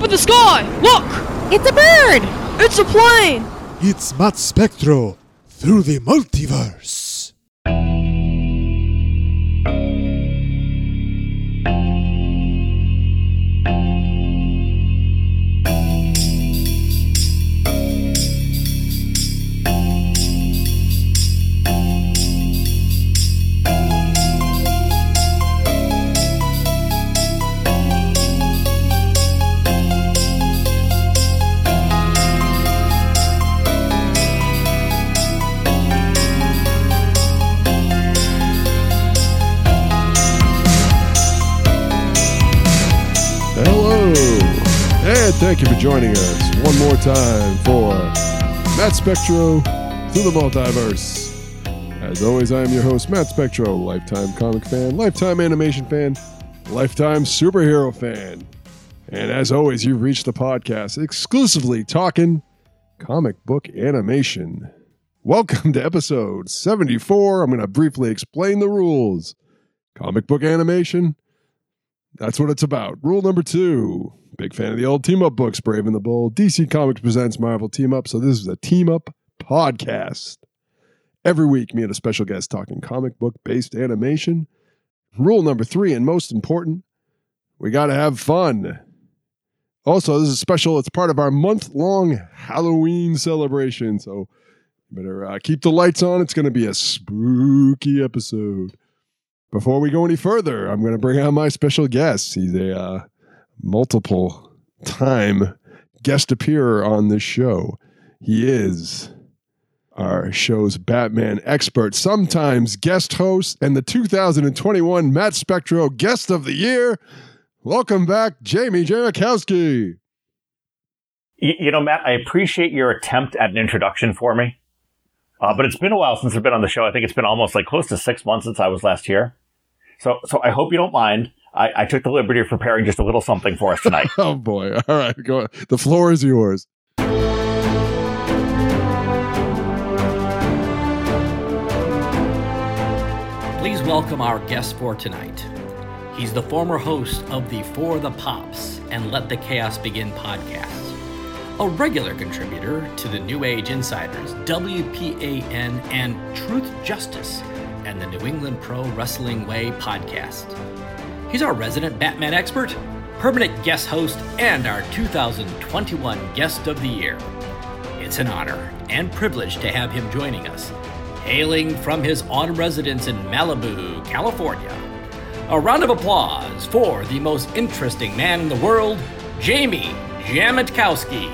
Up in the sky! Look! It's a bird! It's a plane! It's Matt Spectro through the multiverse. Time for Matt Spectro through the multiverse. As always, I am your host, Matt Spectro, lifetime comic fan, lifetime animation fan, lifetime superhero fan. And as always, you've reached the podcast exclusively talking comic book animation. Welcome to episode 74. I'm going to briefly explain the rules. Comic book animation, that's what it's about. Rule number two. Big fan of the old team up books, Brave and the Bold. DC Comics presents Marvel Team Up. So this is a team up podcast. Every week, me and a special guest talking comic book based animation. Rule number three, and most important, we got to have fun. Also, this is special. It's part of our month long Halloween celebration. So better uh, keep the lights on. It's going to be a spooky episode. Before we go any further, I'm going to bring out my special guest. He's a uh, multiple time guest appearer on this show. He is our show's Batman expert, sometimes guest host, and the 2021 Matt Spectro Guest of the Year. Welcome back, Jamie Jamakowski. You, you know, Matt, I appreciate your attempt at an introduction for me. Uh, but it's been a while since I've been on the show. I think it's been almost like close to six months since I was last here. So, so I hope you don't mind. I, I took the liberty of preparing just a little something for us tonight. Oh boy! All right, go. The floor is yours. Please welcome our guest for tonight. He's the former host of the For the Pops and Let the Chaos Begin podcasts, a regular contributor to the New Age Insiders, WPAN, and Truth Justice, and the New England Pro Wrestling Way podcast. He's our resident Batman expert, permanent guest host, and our 2021 Guest of the Year. It's an honor and privilege to have him joining us, hailing from his autumn residence in Malibu, California. A round of applause for the most interesting man in the world, Jamie Jamatkowski.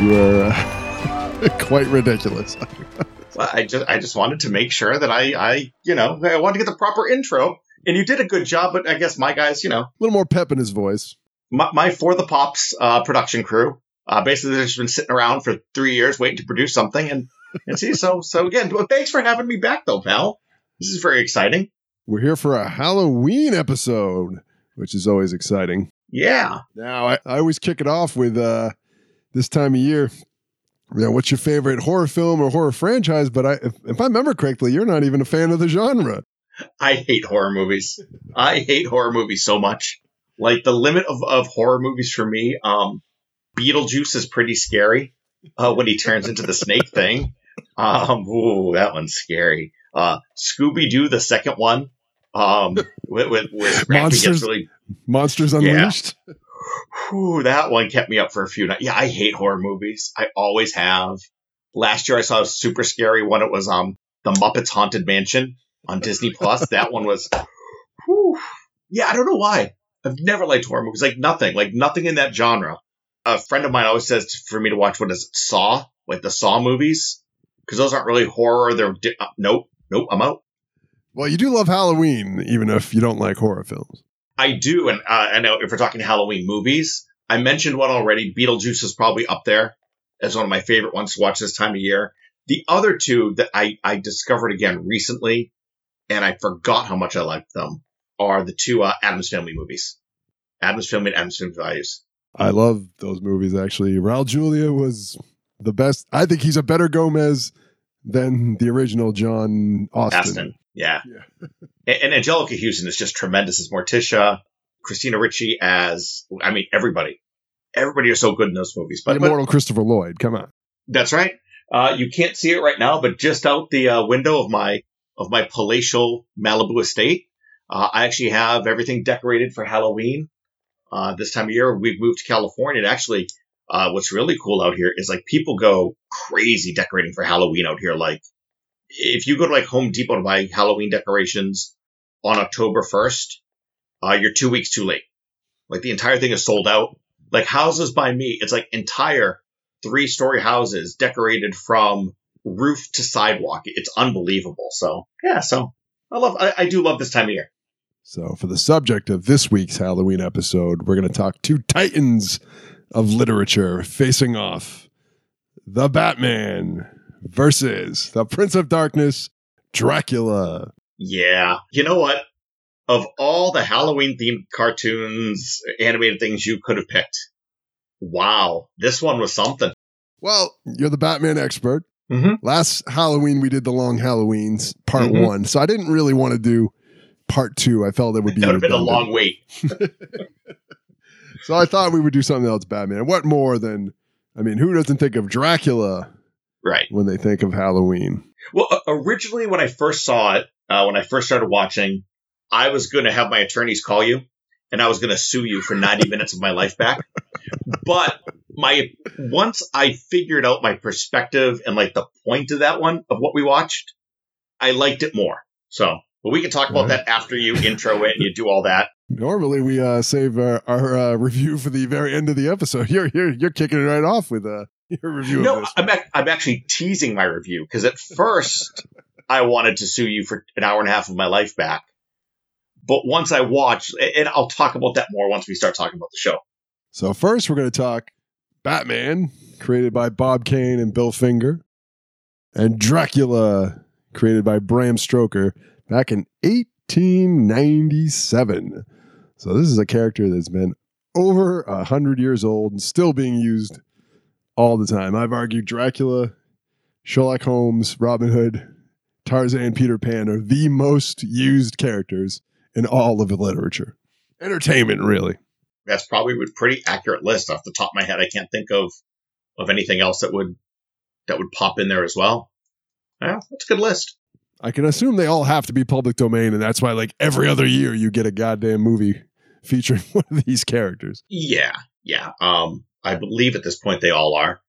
You are uh, quite ridiculous. Well, I just I just wanted to make sure that I I you know I wanted to get the proper intro, and you did a good job. But I guess my guys, you know, A little more pep in his voice. my, my for the pops uh, production crew, uh, basically they've just been sitting around for three years waiting to produce something, and and see. So so again, well, thanks for having me back though, pal. This is very exciting. We're here for a Halloween episode, which is always exciting. Yeah. Now, I, I always kick it off with uh, this time of year. Know, what's your favorite horror film or horror franchise? But I, if, if I remember correctly, you're not even a fan of the genre. I hate horror movies. I hate horror movies so much. Like the limit of, of horror movies for me, um, Beetlejuice is pretty scary uh, when he turns into the snake thing. Um, ooh, that one's scary. Uh, Scooby Doo, the second one, um, with with, with Monsters- gets really. Monsters Yeah. Whew, that one kept me up for a few nights. Yeah, I hate horror movies. I always have. Last year I saw a super scary one. It was um the Muppets Haunted Mansion on Disney Plus. that one was. Whew. Yeah, I don't know why. I've never liked horror movies. Like nothing. Like nothing in that genre. A friend of mine always says for me to watch what is it, Saw, like the Saw movies, because those aren't really horror. They're di- uh, nope, nope. I'm out. Well, you do love Halloween, even if you don't like horror films. I do, and uh, I know if we're talking Halloween movies, I mentioned one already. Beetlejuice is probably up there as one of my favorite ones to watch this time of year. The other two that I, I discovered again recently, and I forgot how much I liked them, are the two uh, Addams Family movies. Addams Family and Addams Family Values. I love those movies, actually. Raul Julia was the best. I think he's a better Gomez than the original John Austin. Astin. Yeah. Yeah. and, and Anjelica Huston is just tremendous as Morticia. Christina Ricci as, I mean, everybody. Everybody is so good in those movies. The But, but immortal Christopher Lloyd. Come on. that's right. Uh, you can't see it right now, but just out the uh, window of my of my palatial Malibu estate, uh, I actually have everything decorated for Halloween. Uh, this time of year, we've moved to California. And actually, uh, what's really cool out here is like people go crazy decorating for Halloween out here. Like, if you go to like Home Depot to buy Halloween decorations on October 1st, uh, you're two weeks too late. Like the entire thing is sold out. Like houses by me, it's like entire three story houses decorated from roof to sidewalk. It's unbelievable. So yeah, so I love, I, I do love this time of year. So, for the subject of this week's Halloween episode, we're going to talk two titans of literature facing off the Batman versus the Prince of Darkness, Dracula. Yeah. You know what? Of all the Halloween themed cartoons, animated things you could have picked, wow, this one was something. Well, you're the Batman expert. Mhm. Last Halloween, we did the Long Halloweens, part Mhm. one. So, I didn't really want to do part two. I felt it would be That would have been a long wait. So, I thought we would do something else, Batman. What more than, I mean, who doesn't think of Dracula Right. when they think of Halloween? Well, originally when I first saw it, uh, when I first started watching, I was going to have my attorneys call you and I was going to sue you for 90 minutes of my life back. But my once I figured out my perspective and like the point of that one of what we watched, I liked it more. So, but we can talk about that after you intro it and you do all that. Normally, we uh, save our, our uh, review for the very end of the episode. You're you're you're kicking it right off with uh, your review. No. I'm, ac- I'm actually teasing my review because at first I wanted to sue you for an hour and a half of my life back. But once I watched, and I'll talk about that more once we start talking about the show. So first, we're going to talk Batman, created by Bob Kane and Bill Finger, and Dracula, created by Bram Stoker back in 1897. So this is a character that's been over a hundred years old and still being used all the time. I've argued Dracula, Sherlock Holmes, Robin Hood, Tarzan, Peter Pan are the most used characters in all of literature. Entertainment, really. That's probably a pretty accurate list off the top of my head. I can't think of of anything else that would that would pop in there as well. Yeah, that's a good list. I can assume they all have to be public domain, and that's why, like, every other year you get a goddamn movie featuring one of these characters. Yeah, yeah. Um, I believe at this point they all are.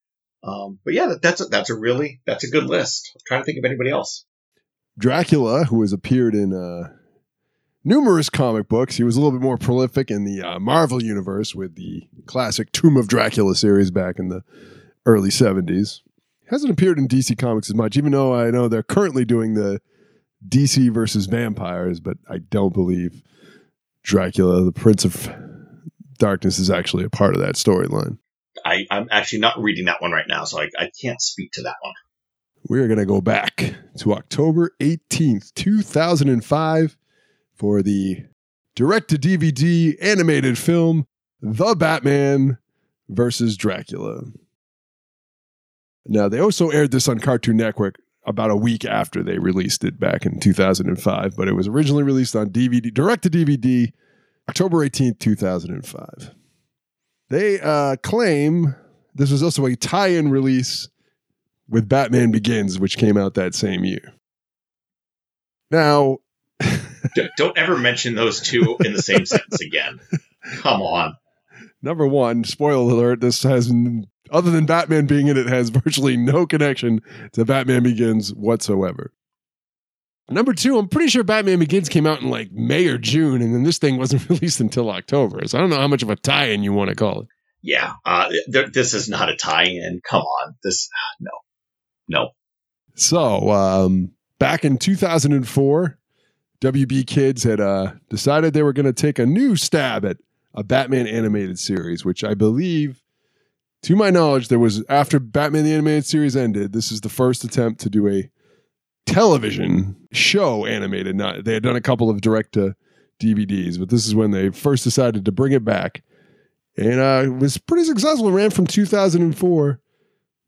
Um, but yeah, that, that's a, that's a really that's a good list. I'm trying to think of anybody else. Dracula, who has appeared in uh, numerous comic books, he was a little bit more prolific in the uh, Marvel universe with the classic Tomb of Dracula series back in the early 70s. Hasn't appeared in DC Comics as much, even though I know they're currently doing the DC versus vampires, but I don't believe Dracula, the Prince of Darkness, is actually a part of that storyline. I, I'm actually not reading that one right now, so I, I can't speak to that one. We're going to go back to October 18th, 2005 for the direct to DVD animated film The Batman versus Dracula. Now, they also aired this on Cartoon Network about a week after they released it back in 2005, but it was originally released on DVD, direct to DVD, October 18th, 2005. They uh, claim this was also a tie in release with Batman Begins, which came out that same year. Now, don't ever mention those two in the same sentence again. Come on. number one, spoiler alert, this has, other than Batman being in it, has virtually no connection to Batman Begins whatsoever. Number two, I'm pretty sure Batman Begins came out in like May or June, and then this thing wasn't released until October. So I don't know how much of a tie in you want to call it. Yeah, uh, th- this is not a tie-in. Come on, this no, no. So, um, back in 2004, WB Kids had uh, decided they were going to take a new stab at a Batman animated series, which I believe, to my knowledge, there was after Batman the animated series ended. This is the first attempt to do a television show animated. Not they had done a couple of direct to DVDs, but this is when they first decided to bring it back, and uh, it was pretty successful. It ran from 2004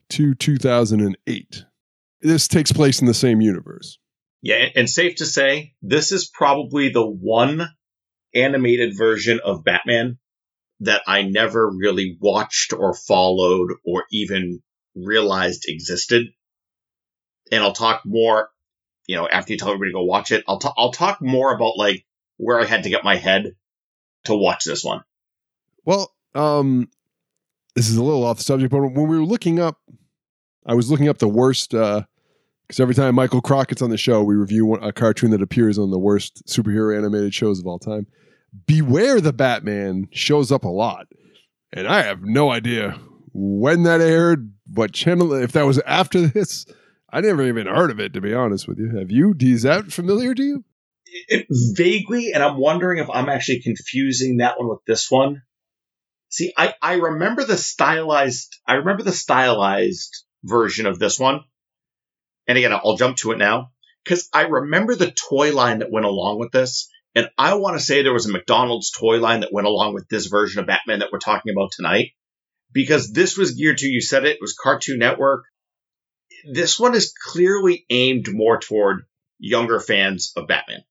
to 2008 this takes place in the same universe. Yeah, and- and safe to say, this is probably the one animated version of Batman that I never really watched or followed or even realized existed. And I'll talk more, you know, after you tell everybody to go watch it. I'll, ta- I'll talk more about like where I had to get my head to watch this one. Well, um, this is a little off the subject, but when we were looking up, I was looking up the worst. uh, Because every time Michael Crockett's on the show, we review a cartoon that appears on the worst superhero animated shows of all time. Beware the Batman shows up a lot, and I have no idea when that aired, what channel, if that was after this. I never even heard of it, to be honest with you. Have you? Is that familiar to you? It, vaguely, and I'm wondering if I'm actually confusing that one with this one. See, I, I remember the stylized, I remember the stylized version of this one. And again, I'll jump to it now because I remember the toy line that went along with this. And I want to say there was a McDonald's toy line that went along with this version of Batman that we're talking about tonight because this was geared to, you said it, it was Cartoon Network. This one is clearly aimed more toward younger fans of Batman.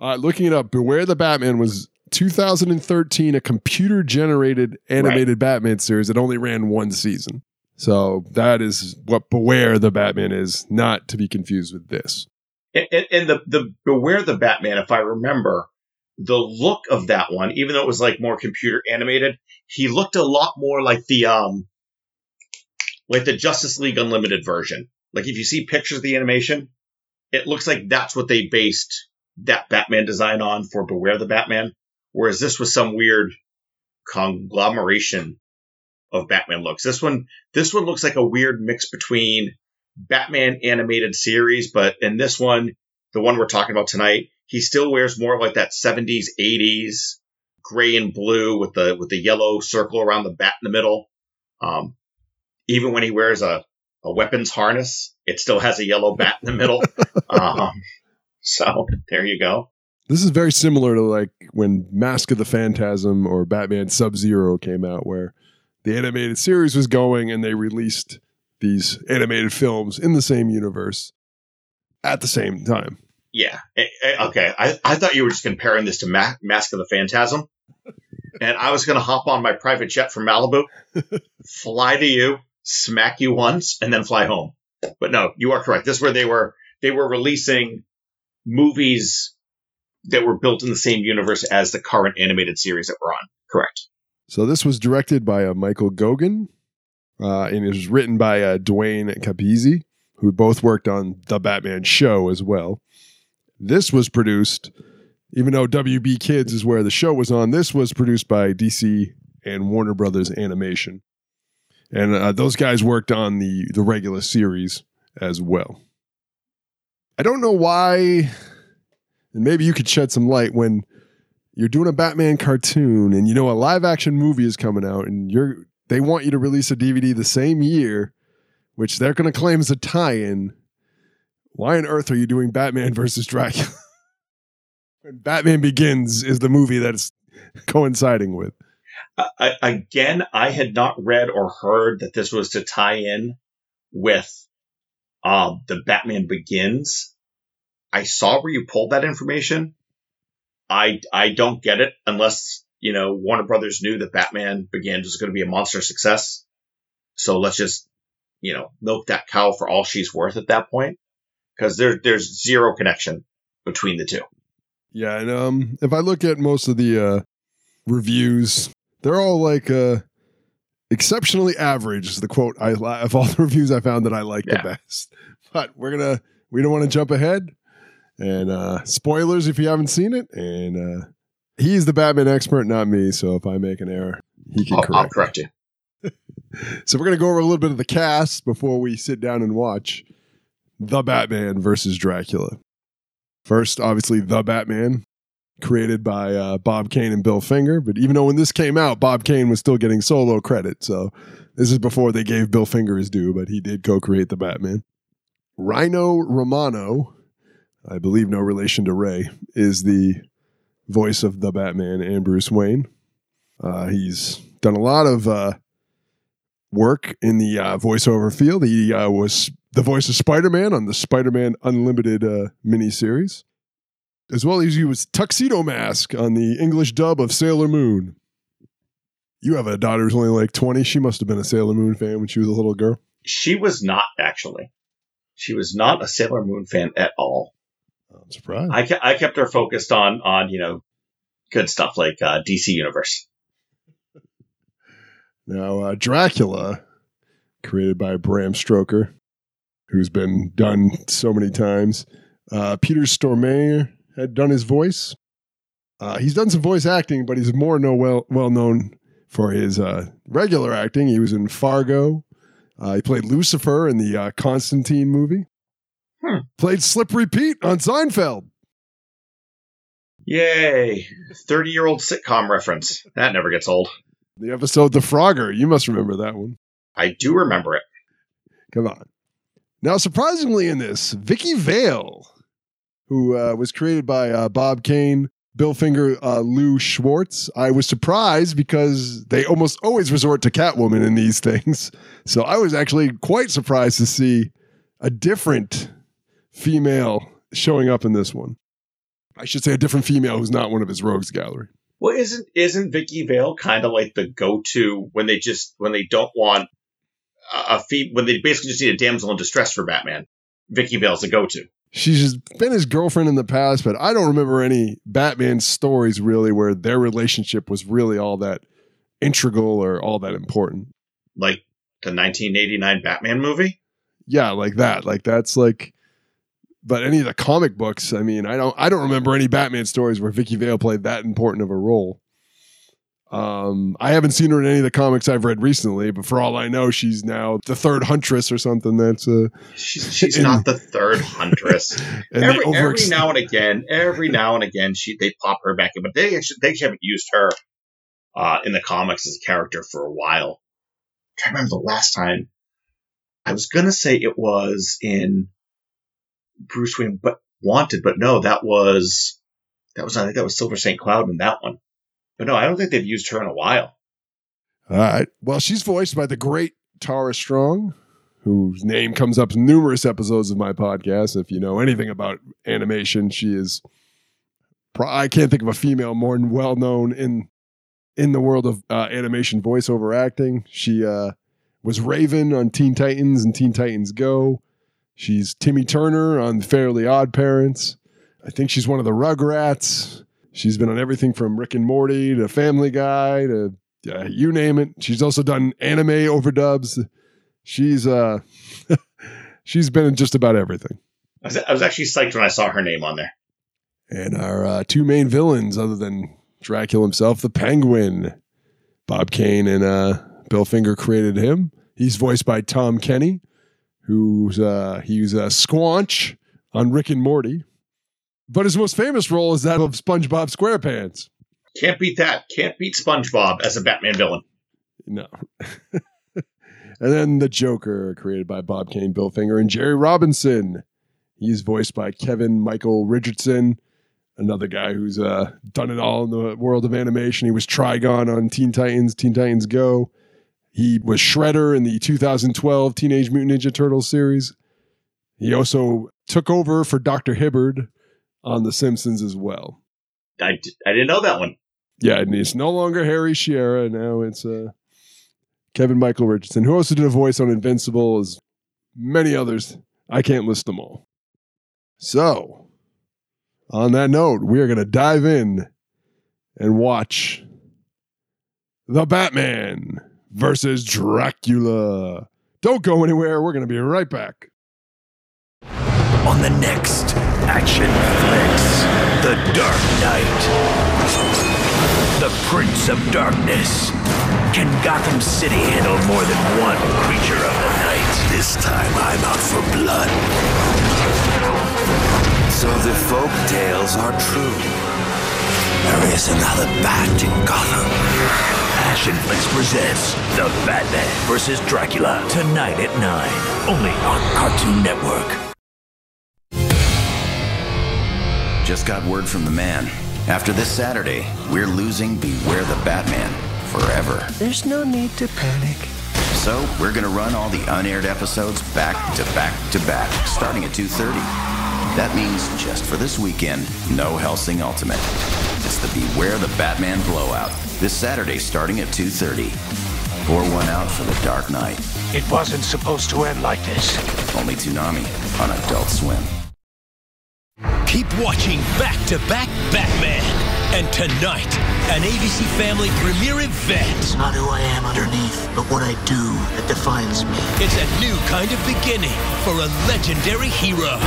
Uh, looking it up, Beware the Batman was 2013, a computer generated animated Batman series that only ran one season. So that is what Beware the Batman is, not to be confused with this. And, and, and the, the Beware the Batman, if I remember, the look of that one, even though it was like more computer animated, he looked a lot more like the um like the Justice League Unlimited version. Like if you see pictures of the animation, it looks like that's what they based that Batman design on for Beware the Batman. Whereas this was some weird conglomeration of Batman looks. This one, this one looks like a weird mix between Batman animated series, but in this one, the one we're talking about tonight, he still wears more of like that 70s, 80s gray and blue with the with the yellow circle around the bat in the middle. Um, even when he wears a, a weapons harness, it still has a yellow bat in the middle. um, so there you go. This is very similar to like when Mask of the Phantasm or Batman Sub Zero came out, where the animated series was going and they released these animated films in the same universe at the same time. Yeah. Eh, eh, Okay. I, I thought you were just comparing this to Ma- Mask of the Phantasm. And I was going to hop on my private jet from Malibu, fly to you, smack you once, and then fly home. But no, you are correct. This is where they were, they were releasing movies that were built in the same universe as the current animated series that we're on. Correct. So this was directed by uh, Michael Goguen, uh, and it was written by uh, Duane Capizzi, who both worked on the Batman show as well. This was produced, even though WB Kids is where the show was on. This was produced by DC and Warner Brothers Animation, and uh, those guys worked on the the regular series as well. I don't know why, and maybe you could shed some light when you're doing a Batman cartoon and you know a live action movie is coming out and you're they want you to release a DVD the same year, which they're going to claim is a tie-in. Why on earth are you doing Batman versus Dracula? Batman Begins is the movie that it's coinciding with. I, again, I had not read or heard that this was to tie in with um, the Batman Begins. I saw where you pulled that information. I I don't get it unless you know Warner Brothers knew that Batman Begins was going to be a monster success. So let's just you know milk that cow for all she's worth at that point, because there there's zero connection between the two. Yeah, and um, if I look at most of the uh, reviews, they're all like uh, exceptionally average. Is the quote I of all the reviews I found that I like Yeah. the best. But we're gonna we don't want to jump ahead, and uh, spoilers if you haven't seen it. And uh, he's the Batman expert, not me. So if I make an error, he can I'll, correct. I'll correct you. So we're gonna go over a little bit of the cast before we sit down and watch the Batman versus Dracula. First, obviously, the Batman, created by uh, Bob Kane and Bill Finger. But even though when this came out, Bob Kane was still getting solo credit, so this is before they gave Bill Finger his due. But he did co-create the Batman. Rino Romano, I believe no relation to Ray, is the voice of the Batman and Bruce Wayne. Uh, he's done a lot of uh, work in the uh, voiceover field. He uh, was the voice of Spider Man on the Spider Man Unlimited uh, miniseries, as well as he was Tuxedo Mask on the English dub of Sailor Moon. You have a daughter who's only like 20. She must have been a Sailor Moon fan when she was a little girl. She was not actually. She was not a Sailor Moon fan at all. I'm surprised. I, ke- I kept her focused on on you know good stuff like uh, DC Universe. Now, uh, Dracula, created by Bram Stoker, who's been done so many times. Uh, Peter Stormare had done his voice. Uh, he's done some voice acting, but he's more no well well known for his uh, regular acting. He was in Fargo. Uh, he played Lucifer in the uh, Constantine movie. Hmm. Played Slippery Pete on Seinfeld. Yay! Thirty year old sitcom reference that never gets old. The episode The Frogger. You must remember that one. I do remember it. Come on. Now, surprisingly, in this, Vicki Vale, who uh, was created by uh, Bob Kane, Bill Finger, uh, Lew Schwartz, I was surprised because they almost always resort to Catwoman in these things. So I was actually quite surprised to see a different female showing up in this one. I should say a different female who's not one of his rogues gallery. Well, isn't isn't Vicki Vale kind of like the go to when they just when they don't want a, a fee when they basically just need a damsel in distress for Batman? Vicki Vale's the go to. She's been his girlfriend in the past, but I don't remember any Batman stories really where their relationship was really all that integral or all that important. Like the 1989 Batman movie. Yeah, like that. Like that's like but any of the comic books, I mean, I don't I don't remember any Batman stories where Vicki Vale played that important of a role. Um, I haven't seen her in any of the comics I've read recently, but for all I know, she's now the third huntress or something. That's uh, She's, she's In- not the third huntress. every, every now and again, every now and again, she they pop her back in, but they actually they actually haven't used her uh, in the comics as a character for a while. Trying to remember the last time. I was gonna say it was in Bruce Wayne, but Wanted, but no, that was that was I think that was Silver St. Cloud in that one. But no, I don't think they've used her in a while. All right. Well, she's voiced by the great Tara Strong, whose name comes up in numerous episodes of my podcast. If you know anything about animation, she is. I can't think of a female more well known in in the world of uh, animation voiceover acting. She uh, was Raven on Teen Titans and Teen Titans Go. She's Timmy Turner on Fairly Odd Parents. I think she's one of the Rugrats. She's been on everything from Rick and Morty to Family Guy to you name it. She's also done anime overdubs. She's uh she's been in just about everything. I was, I was actually psyched when I saw her name on there. And our uh, two main villains, other than Dracula himself, the Penguin, Bob Kane and uh, Bill Finger created him. He's voiced by Tom Kenny, who's uh, he's a Squanch on Rick and Morty. But his most famous role is that of SpongeBob SquarePants. Can't beat that. Can't beat SpongeBob as a Batman villain. No. and then the Joker, created by Bob Kane, Bill Finger, and Jerry Robinson. He's voiced by Kevin Michael Richardson, another guy who's uh, done it all in the world of animation. He was Trigon on Teen Titans, Teen Titans Go. He was Shredder in the 2012 Teenage Mutant Ninja Turtles series. He also took over for Dr. Hibbert on The Simpsons as well. I, I didn't know that one. Yeah, and it's no longer Harry Shearer. Now it's uh, Kevin Michael Richardson, who also did a voice on Invincible, as many others. I can't list them all. So, on that note, we are going to dive in and watch The Batman versus Dracula. Don't go anywhere. We're going to be right back. On the next Action Flicks, The Dark Knight. The Prince of Darkness. Can Gotham City handle more than one creature of the night? This time I'm out for blood. So the folk tales are true. There is another bat in Gotham. Action Flicks presents The Batman vs. Dracula tonight at 9, only on Cartoon Network. Just got word from the man. After this Saturday, we're losing Beware the Batman forever. There's no need to panic. So we're going to run all the unaired episodes back to back to back, starting at 2.30. That means just for this weekend, no Hellsing Ultimate. It's the Beware the Batman blowout, this Saturday starting at 2.30. Pour one out for the Dark Knight. It wasn't supposed to end like this. Only Toonami on Adult Swim. Keep watching Back to Back Batman. And tonight, an ABC Family premiere event. It's not who I am underneath, but what I do that defines me. It's a new kind of beginning for a legendary hero.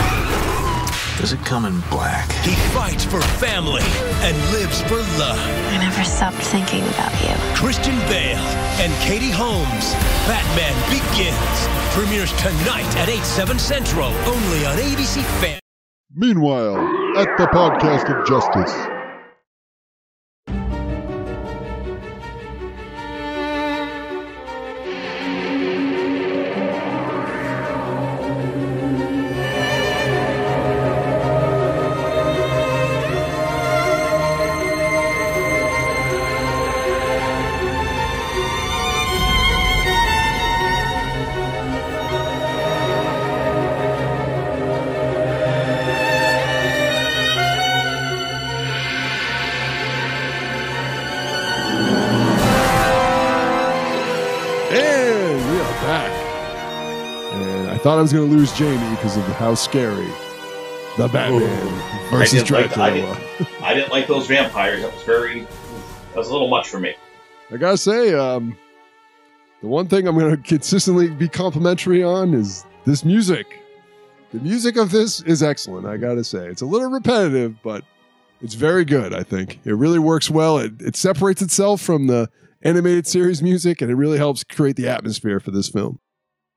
Does it come in black? He fights for family and lives for love. I never stopped thinking about you. Christian Bale and Katie Holmes. Batman Begins. Premieres tonight at 8, 7 Central, only on ABC Family. Meanwhile, at the podcast of justice. I thought I was going to lose Jamie because of how scary the Batman versus I didn't like- Dracula I didn't- I didn't like those vampires. That was very. That was a little much for me. I gotta say, um, the one thing I'm gonna consistently be complimentary on is this music. The music of this is excellent. I gotta say, it's a little repetitive, but it's very good. I think it really works well. It, it separates itself from the animated series music, and it really helps create the atmosphere for this film.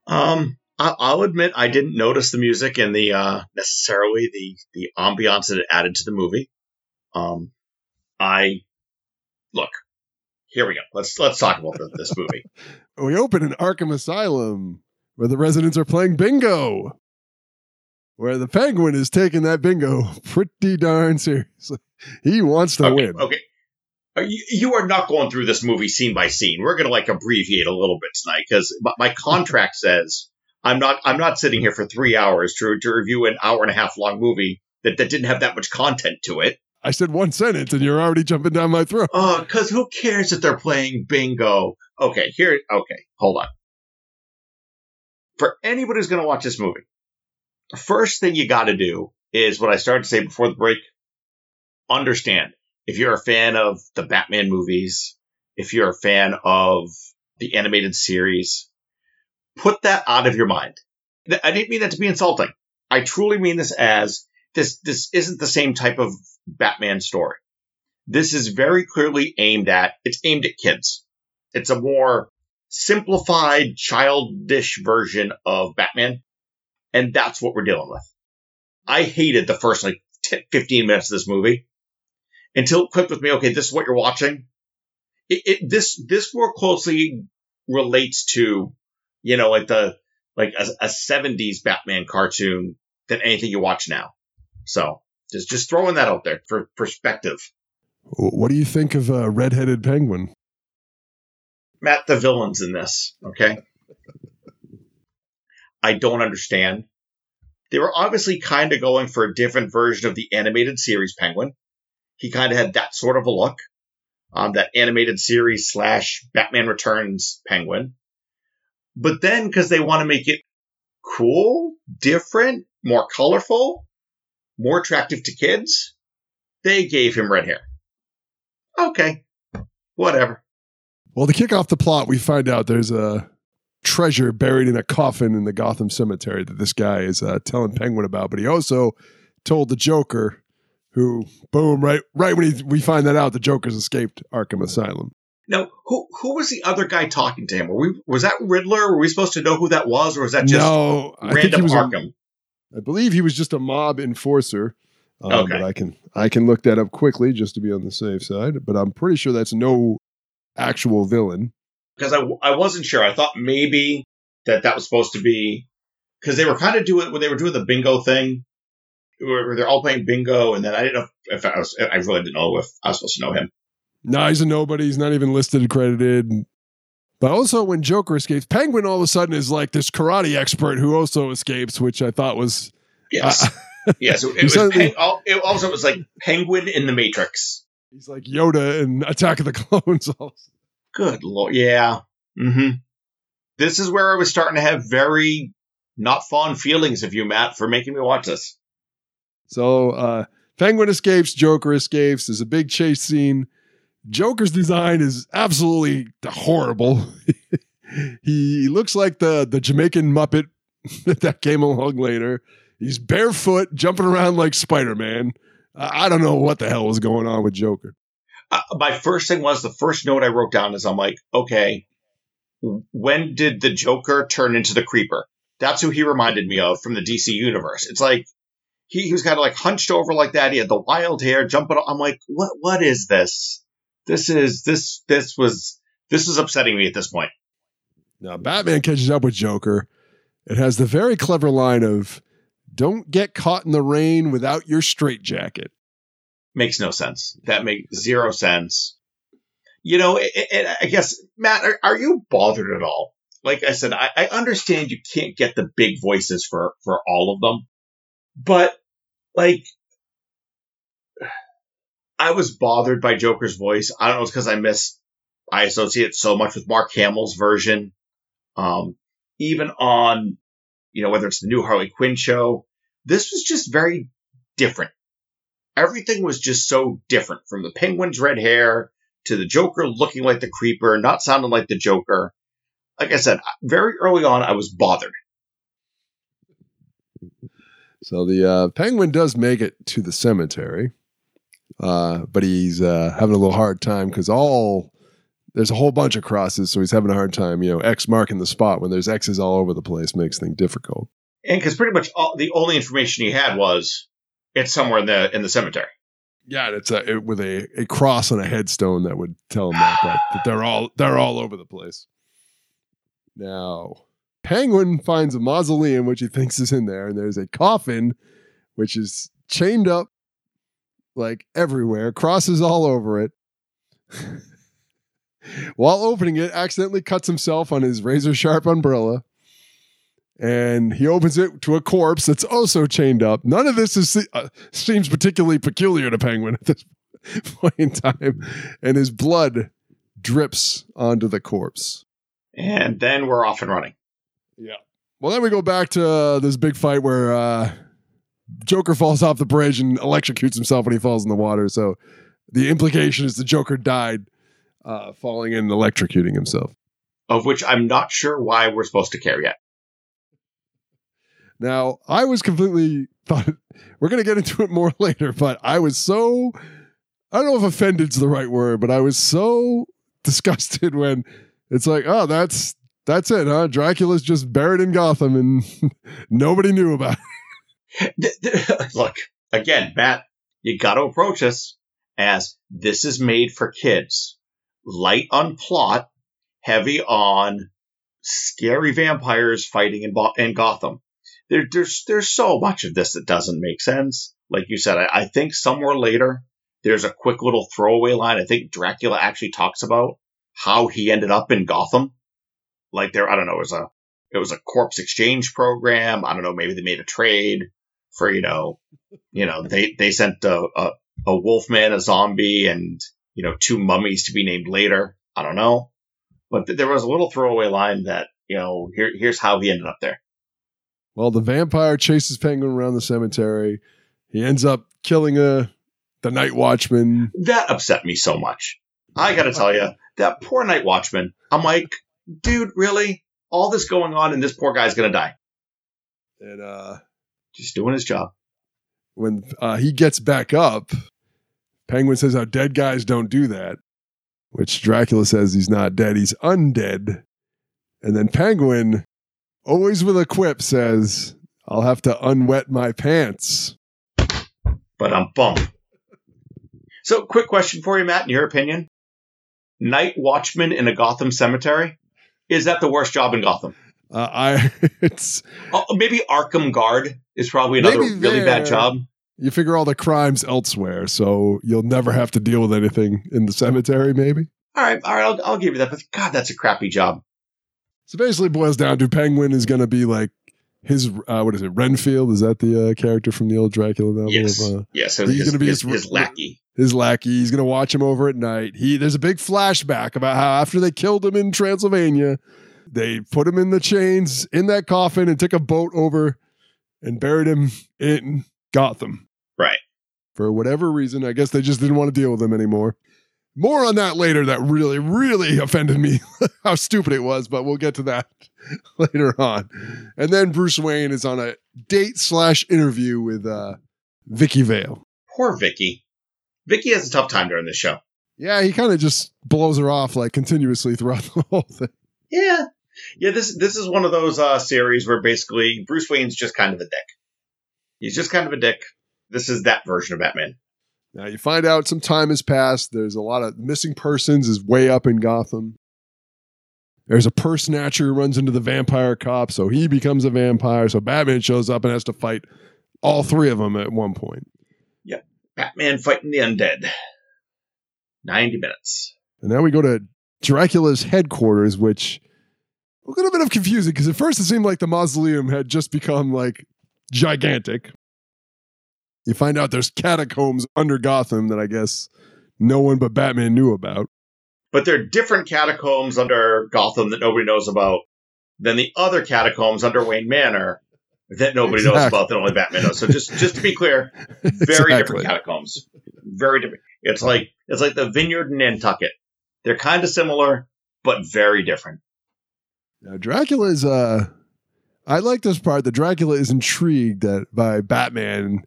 Um, I, I'll admit I didn't notice the music and the uh, necessarily the the ambiance that it added to the movie. Um, I look. Here we go. Let's let's talk about the, this movie. We open in Arkham Asylum, where the residents are playing bingo, where the Penguin is taking that bingo pretty darn seriously. He wants to okay, win. okay. Are you, you are not going through this movie scene by scene. We're going to like abbreviate a little bit tonight because my, my contract says I'm not I'm not sitting here for three hours to to review an hour and a half long movie that, that didn't have that much content to it. I said one sentence, and you're already jumping down my throat. Oh, because who cares if they're playing bingo? Okay, here. Okay, hold on. For anybody who's going to watch this movie, the first thing you got to do is what I started to say before the break. Understand if you're a fan of the Batman movies, if you're a fan of the animated series, put that out of your mind. I didn't mean that to be insulting. I truly mean this as this. This isn't the same type of Batman story. This is very clearly aimed at, it's aimed at kids. It's a more simplified, childish version of Batman. And that's what we're dealing with. I hated the first like 10, 15 minutes of this movie until it clicked with me. Okay, this is what you're watching. It, it this, this more closely relates to, you know, like the, like a, a 70s Batman cartoon than anything you watch now. So just, just throwing that out there for perspective. What do you think of uh, redheaded penguin? Matt, the villains in this, okay? I don't understand. They were obviously kind of going for a different version of the animated series Penguin. He kind of had that sort of a look. Um, that animated series slash Batman Returns Penguin. But then, because they want to make it cool, different, more colorful, more attractive to kids, they gave him red hair. Okay, whatever. Well, to kick off the plot, we find out there's a treasure buried in a coffin in the Gotham cemetery that this guy is uh, telling Penguin about. But he also told the Joker, who, boom, right, right when he, we find that out, the Joker's escaped Arkham Asylum. Now, who who was the other guy talking to him? Were we was that Riddler? Were we supposed to know who that was, or was that just no, random Arkham? I believe he was just a mob enforcer. Um, Okay. But I can I can look that up quickly just to be on the safe side. But I'm pretty sure that's no actual villain. Because I, I wasn't sure. I thought maybe that that was supposed to be because they were kind of doing when they were doing the bingo thing, where they're all playing bingo, and then I didn't know if, if I was I really didn't know if I was supposed to know him. No, he's a nobody. He's not even listed, credited. But also, when Joker escapes, Penguin all of a sudden is like this karate expert who also escapes, which I thought was Yes. uh, yes. It, He was suddenly- Pen- al- it also was like Penguin in the Matrix. he's like Yoda in Attack of the Clones. Good lord. Yeah. hmm This is where I was starting to have very not fond feelings of you, Matt, for making me watch this. So uh, Penguin escapes, Joker escapes. There's a big chase scene. Joker's design is absolutely horrible. he looks like the the Jamaican Muppet that came along later. He's barefoot, jumping around like Spider Man. I don't know what the hell was going on with Joker. Uh, my first thing was the first note I wrote down is I'm like, okay, when did the Joker turn into the Creeper? That's who he reminded me of from the DC universe. It's like he, he was kind of like hunched over like that. He had the wild hair jumping. I'm like, what? What is this? This is this this was this is upsetting me at this point. Now Batman catches up with Joker. It has the very clever line of "Don't get caught in the rain without your straitjacket." Makes no sense. That makes zero sense. You know, it, it, I guess Matt, are, are you bothered at all? Like I said, I, I understand you can't get the big voices for for all of them, but like I was bothered by Joker's voice. I don't know, it's because I miss I associate so much with Mark Hamill's version. Um, even on, you know, whether it's the new Harley Quinn show, this was just very different. Everything was just so different from the penguin's red hair to the Joker looking like the creeper, not sounding like the Joker. Like I said, very early on, I was bothered. So the uh, penguin does make it to the cemetery, uh, but he's uh, having a little hard time because all there's a whole bunch of crosses, so he's having a hard time. You know, X marking the spot when there's X's all over the place makes things difficult. And because pretty much all, the only information he had was it's somewhere in the in the cemetery. Yeah, and it's a, it, with a, a cross on a headstone that would tell him that, but that they're all they're all over the place. Now, Penguin finds a mausoleum which he thinks is in there, and there's a coffin which is chained up like everywhere, crosses all over it. While opening it, accidentally cuts himself on his razor sharp umbrella. And he opens it to a corpse that's also chained up. None of this is, uh, seems particularly peculiar to Penguin at this point in time. And his blood drips onto the corpse. And then we're off and running. Yeah. Well, then we go back to uh, this big fight where uh, Joker falls off the bridge and electrocutes himself when he falls in the water. So the implication is the Joker died uh, falling in and electrocuting himself. Of which I'm not sure why we're supposed to care yet. Now, I was completely thought we're going to get into it more later, but I was so I don't know if offended's the right word, but I was so disgusted when it's like, oh, that's that's it, huh? Dracula's just buried in Gotham and nobody knew about it. Look, again, Matt, you got to approach this as this is made for kids. Light on plot, heavy on scary vampires fighting in, Bo- in Gotham. There, there's there's so much of this that doesn't make sense. Like you said, I, I think somewhere later there's a quick little throwaway line. I think Dracula actually talks about how he ended up in Gotham. Like there, I don't know, it was a it was a corpse exchange program. I don't know, maybe they made a trade for you know, you know, they they sent a a, a wolfman, a zombie, and you know, two mummies to be named later. I don't know, but th- there was a little throwaway line that you know, here here's how he ended up there. Well, the vampire chases Penguin around the cemetery. He ends up killing a the night watchman. That upset me so much. I got to tell you, that poor night watchman. I'm like, dude, really? All this going on, and this poor guy's gonna die. And uh Just doing his job. when uh, he gets back up, Penguin says how dead guys don't do that, which Dracula says he's not dead, he's undead. And then Penguin, always with a quip, says, I'll have to unwet my pants. But I'm bummed. So, quick question for you, Matt. In your opinion, night watchman in a Gotham cemetery is that the worst job in Gotham? Uh, I it's Oh, maybe Arkham Guard is probably another really bad job. you figure all the crimes elsewhere, so you'll never have to deal with anything in the cemetery, maybe. all right, all right, I'll, I'll give you that. But God, that's a crappy job. So basically, it boils down to Penguin is going to be like his uh, what is it? Renfield is that the uh, character from the old Dracula novel? Yes, Of, uh, yes. So he's gonna be his, his- his lackey. his lackey. He's going to watch him over at night. He there's a big flashback about how after they killed him in Transylvania, they put him in the chains in that coffin and took a boat over and buried him in Gotham. Right. For whatever reason, I guess they just didn't want to deal with him anymore. More on that later. That really, really offended me. how stupid it was, but we'll get to that later on. And then Bruce Wayne is on a date slash interview with uh, Vicki Vale. Poor Vicki. Vicki has a tough time during this show. Yeah, he kind of just blows her off like continuously throughout the whole thing. Yeah. Yeah, this this is one of those uh, series where basically Bruce Wayne's just kind of a dick. He's just kind of a dick. This is that version of Batman. Now you find out some time has passed. There's a lot of missing persons is way up in Gotham. There's a purse snatcher who runs into the vampire cop, so he becomes a vampire. So Batman shows up and has to fight all three of them at one point. Yeah, Batman fighting the undead. 90 minutes. And now we go to Dracula's headquarters, which a little bit of confusing because at first it seemed like the mausoleum had just become like gigantic. You find out there's catacombs under Gotham that I guess no one but Batman knew about. But there are different catacombs under Gotham that nobody knows about than the other catacombs under Wayne Manor that nobody knows about that only Batman knows. So just just to be clear, very Exactly. different catacombs. Very different. It's like it's like the Vineyard in Nantucket. They're kind of similar, but very different. Now Dracula is uh I like this part that Dracula is intrigued that by Batman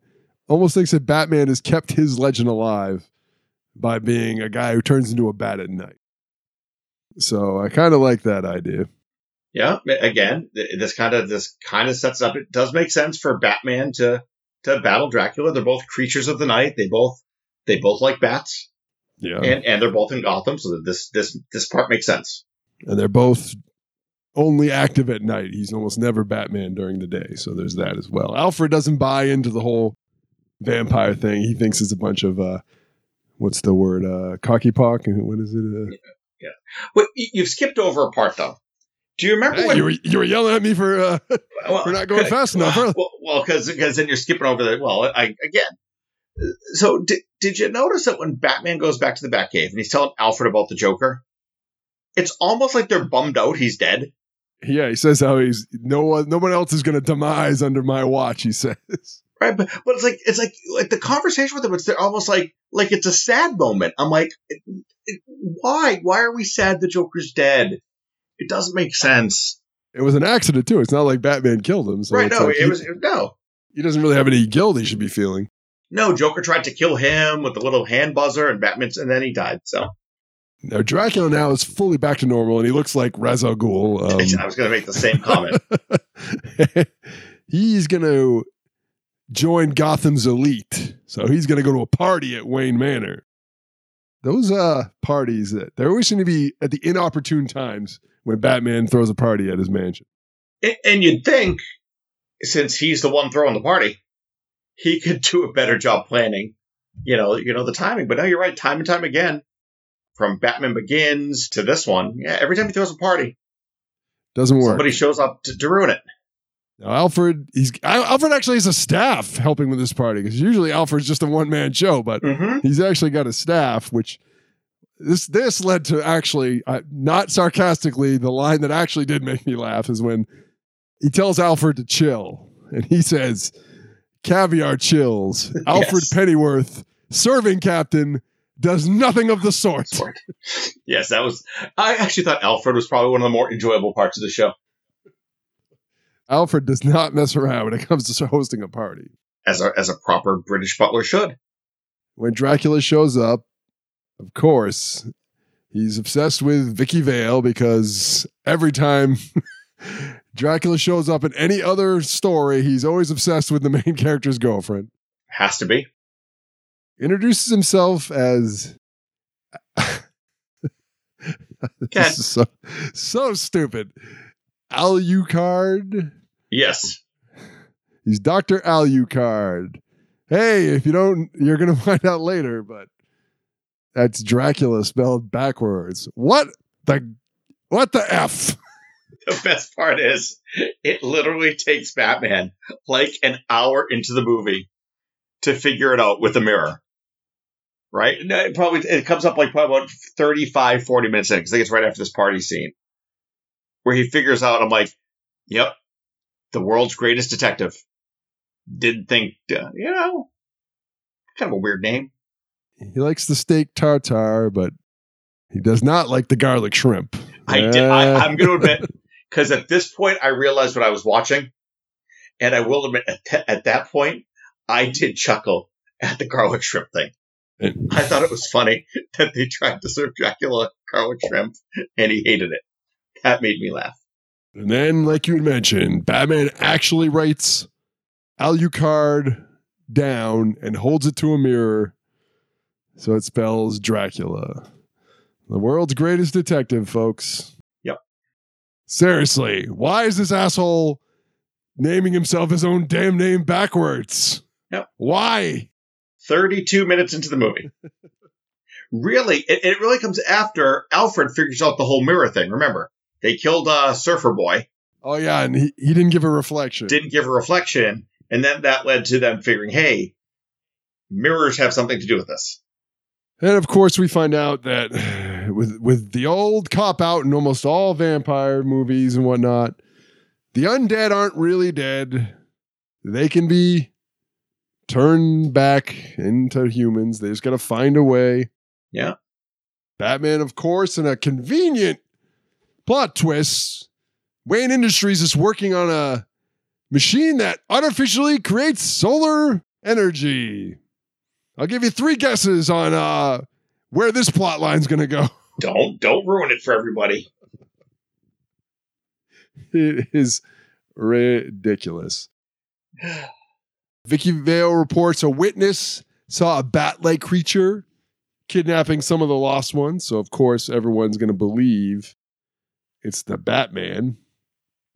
almost thinks that Batman has kept his legend alive by being a guy who turns into a bat at night. So I kind of like that idea. Yeah, again, this kind of this kind of sets up. It does make sense for Batman to to battle Dracula. They're both creatures of the night. They both they both like bats, Yeah. and and they're both in Gotham. So this this this part makes sense. and they're both only active at night. He's almost never Batman during the day, so there's that as well. Alfred doesn't buy into the whole vampire thing. He thinks it's a bunch of uh, what's the word? Uh, cocky pock. What is it? Uh, Wait, y- you've skipped over a part though. Do you remember hey, when you were you were yelling at me for uh, well, for not going fast enough. huh? Well, well, because then you're skipping over the well. I again. So did did you notice that when Batman goes back to the Batcave and he's telling Alfred about the Joker, it's almost like they're bummed out he's dead. Yeah, he says how he's no one, no one else is going to demise under my watch. He says. right? But but it's like it's like like the conversation with him. It's they're almost like like it's a sad moment. I'm like, it, it, why why are we sad the Joker's dead? It doesn't make sense. It was an accident too. It's not like Batman killed him. So right? No, like it he, was no he doesn't really have any guilt he should be feeling. no. Joker tried to kill him with the little hand buzzer, and Batman's, and then he died. So Now Dracula now is fully back to normal, and he looks like Ra's al Ghul. Um, I was going to make the same comment. he's going to join Gotham's elite, so he's going to go to a party at Wayne Manor. Those uh parties that they always seem to be at the inopportune times when Batman throws a party at his mansion. and, and you'd think, since he's the one throwing the party, he could do a better job planning. You know, you know the timing. But no, you're right. Time and time again, from Batman Begins to this one, yeah, every time he throws a party, Doesn't work. somebody shows up to, to ruin it. Now, Alfred, he's Alfred actually has a staff helping with this party because usually Alfred's just a one man show, but Mhm. he's actually got a staff. Which this this led to actually uh, not sarcastically the line that actually did make me laugh is when he tells Alfred to chill, and he says, "Caviar chills." Alfred Yes. Pennyworth, serving captain, does nothing of the sort. Yes, that was. I actually thought Alfred was probably one of the more enjoyable parts of the show, Alfred does not mess around when it comes to hosting a party. as a as a proper British butler should. when Dracula shows up, of course, he's obsessed with Vicki Vale because every time Dracula shows up in any other story, he's always obsessed with the main character's girlfriend. Has to be. Introduces himself as this is so so stupid. Alucard. Yes. He's Dr. Alucard. Hey, if you don't, you're going to find out later, but That's Dracula spelled backwards. What the what the F? The best part is it literally takes Batman like an hour into the movie to figure it out with a mirror. Right? No, it probably it comes up like probably about 35, 40 minutes in, because I think it's right after this party scene. Where he figures out, I'm like, yep, the world's greatest detective. Didn't think, uh, you know, kind of a weird name. He likes the steak tartare, but he does not like the garlic shrimp. I did. I, I'm going to admit, because at this point, I realized what I was watching, and I will admit, at, th- at that point, I did chuckle at the garlic shrimp thing. And- I thought it was funny that they tried to serve Dracula garlic shrimp, and he hated it. That made me laugh. And then, like you had mentioned, Batman actually writes Alucard down and holds it to a mirror. So it spells Dracula. The world's greatest detective, folks. Yep. Seriously, why is this asshole naming himself his own damn name backwards? Yep. Why? 32 minutes into the movie. really, it, it really comes after Alfred figures out the whole mirror thing. Remember, they killed uh, Surfer Boy, Oh, yeah, and he, he didn't give a reflection. didn't give a reflection, and then that led to them figuring, hey, mirrors have something to do with this. And of course, we find out that with with the old cop out in almost all vampire movies and whatnot, the undead aren't really dead. They can be turned back into humans. They just got to find a way. Yeah. Batman, of course, in a convenient plot twist, Wayne Industries is working on a machine that artificially creates solar energy. I'll give you three guesses on uh, where this plot line's going to go. Don't don't ruin it for everybody. It is ridiculous. Vicki Vale reports a witness saw a bat like creature kidnapping some of the lost ones. So, of course, everyone's going to believe it's the Batman,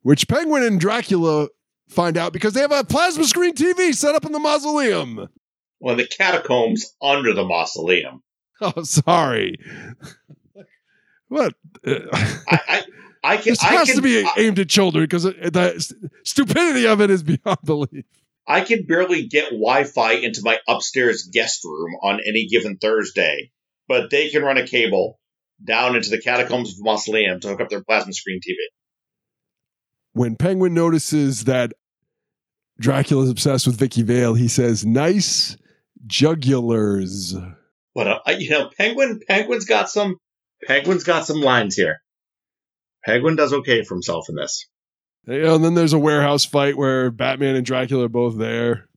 which Penguin and Dracula find out because they have a plasma screen TV set up in the mausoleum. Well, the catacombs under the mausoleum. Oh, sorry. what? I I, I can this I has can, to be I, aimed at children because the stupidity of it is beyond belief. I can barely get Wi-Fi into my upstairs guest room on any given Thursday, but they can run a cable down into the catacombs of the mausoleum to hook up their plasma screen TV. when Penguin notices that Dracula's obsessed with Vicki Vale, he says, "Nice jugulars." But uh, you know, Penguin Penguin's got some Penguin's got some lines here. Penguin does okay for himself in this. You know, and then there's a warehouse fight where Batman and Dracula are both there.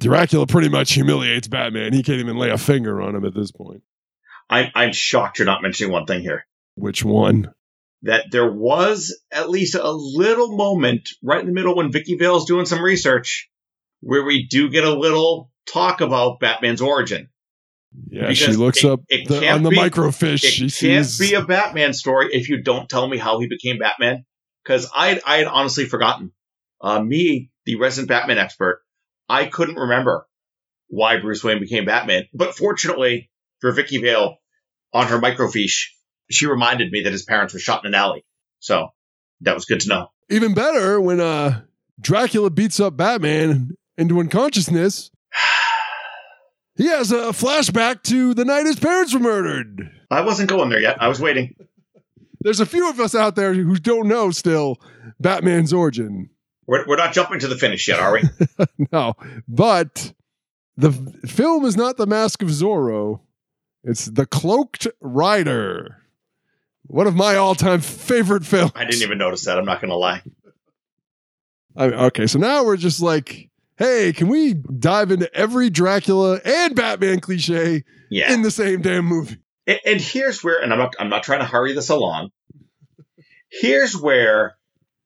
Dracula pretty much humiliates Batman. He can't even lay a finger on him at this point. I'm I'm shocked you're not mentioning one thing here. Which one? That there was at least a little moment right in the middle when Vicki Vale's doing some research where we do get a little talk about Batman's origin. Yeah, she looks it- up it the, on the be- microfiche. It She can't sees be a Batman story if you don't tell me how he became Batman. Because I I had honestly forgotten. Uh, me, the resident Batman expert, I couldn't remember why Bruce Wayne became Batman. But fortunately for Vicki Vale, on her microfiche, she reminded me that his parents were shot in an alley. So that was good to know. even better when uh, Dracula beats up Batman into unconsciousness. He has a flashback to the night his parents were murdered. I wasn't going there yet. I was waiting. There's a few of us out there who don't know still Batman's origin. We're, we're not jumping to the finish yet, are we? no, but the film is not the Mask of Zorro. It's the Cloaked Rider. One of my all-time favorite films. I didn't even notice that. I'm not going to lie. I, okay, so now we're just like, hey, can we dive into every Dracula and Batman cliche Yeah. in the same damn movie? And, and here's where, and I'm not, I'm not trying to hurry this along. Here's where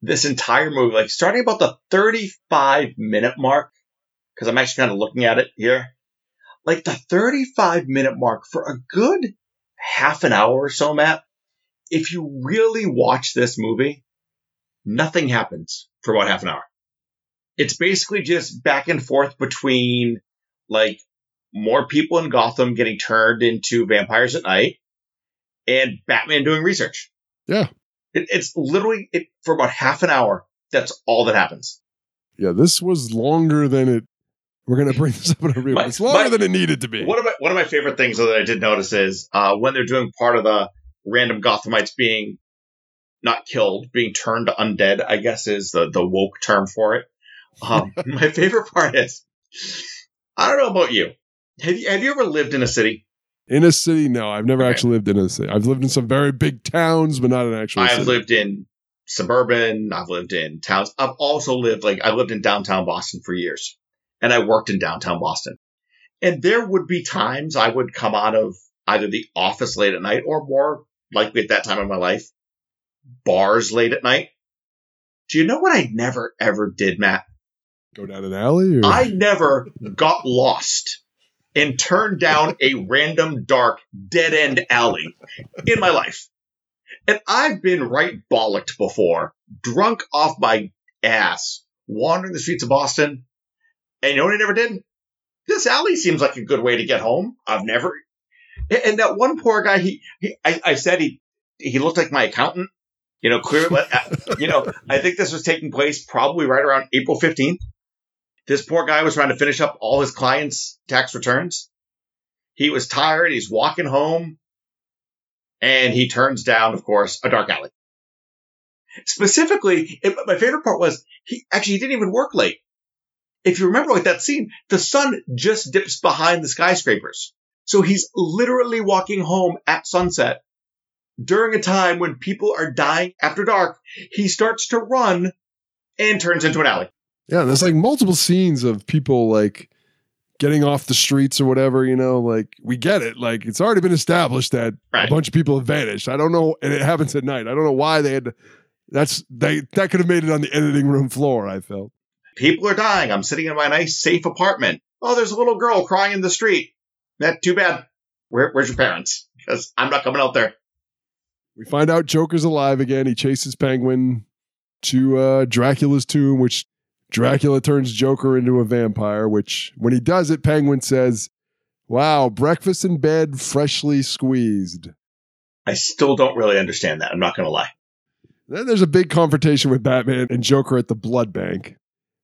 this entire movie, like starting about the 35 minute mark, because I'm actually kind of looking at it here, like the 35 minute mark for a good half an hour or so, Matt. If you really watch this movie, nothing happens for about half an hour. It's basically just back and forth between like more people in Gotham getting turned into vampires at night, and Batman doing research. Yeah. It, it's literally it, for about half an hour. That's all that happens. Yeah, this was longer than it. We're gonna bring this up in a review. It's longer my- than it needed to be. One of my one of my favorite things that I did notice is uh, when they're doing part of the random Gothamites being not killed, being turned undead. I guess is the the woke term for it. Um, my favorite part is I don't know about you. Have you have you ever lived in a city? In a city, no, I've never Okay. actually lived in a city. I've lived in some very big towns, but not an actual I've city. lived in suburban. I've lived in towns. I've also lived like I lived in downtown Boston for years, and I worked in downtown Boston. And there would be times I would come out of either the office late at night or more likely at that time in my life, bars late at night. Do you know what I never ever did, Matt? Go down an alley. Or? I never got lost and turned down a random dark dead end alley in my life. And I've been right bollocked before, drunk off my ass, wandering the streets of Boston. And you know what I never did? This alley seems like a good way to get home. I've never. And that one poor guy, he, he I, I said he, he looked like my accountant. You know, clearly, uh, you know, I think this was taking place probably right around April 15th. This poor guy was trying to finish up all his clients' tax returns. He was tired. He's walking home and he turns down, of course, a dark alley. Specifically, it, my favorite part was he actually he didn't even work late. If you remember like that scene, the sun just dips behind the skyscrapers. So he's literally walking home at sunset during a time when people are dying after dark. He starts to run and turns into an alley. Yeah, there's like multiple scenes of people like getting off the streets or whatever, you know, like we get it. Like it's already been established that Right. a bunch of people have vanished. I don't know and it happens at night. I don't know why they had that's they that could have made it on the editing room floor, I felt. People are dying. I'm sitting in my nice, safe apartment. Oh, there's a little girl crying in the street. That too bad. Where, where's your parents? Because I'm not coming out there. We find out Joker's alive again. He chases Penguin to uh, Dracula's tomb, which Dracula turns Joker into a vampire, which when he does it, Penguin says, Wow, breakfast in bed, freshly squeezed. I still don't really understand that. I'm not going to lie. Then there's a big confrontation with Batman and Joker at the blood bank.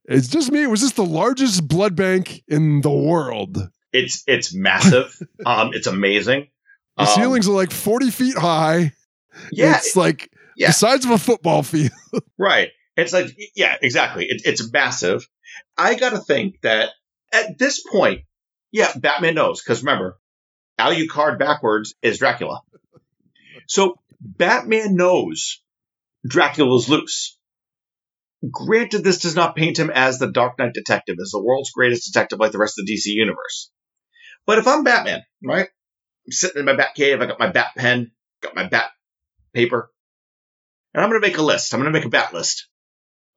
It's just me. Was this the largest blood bank in the world? It's it's massive. um, it's amazing. The Um, ceilings are like 40 feet high. Yeah, It's like yeah. the size of a football field. Right. It's like, yeah, exactly. It, it's massive. I got to think that at this point, yeah, Batman knows. Because remember, Alucard backwards is Dracula. So Batman knows Dracula's loose. Granted, this does not paint him as the Dark Knight detective, as the world's greatest detective like the rest of the DC universe. But if I'm Batman, right? I'm sitting in my bat cave, I got my bat pen, got my bat paper, and I'm going to make a list. I'm going to make a bat list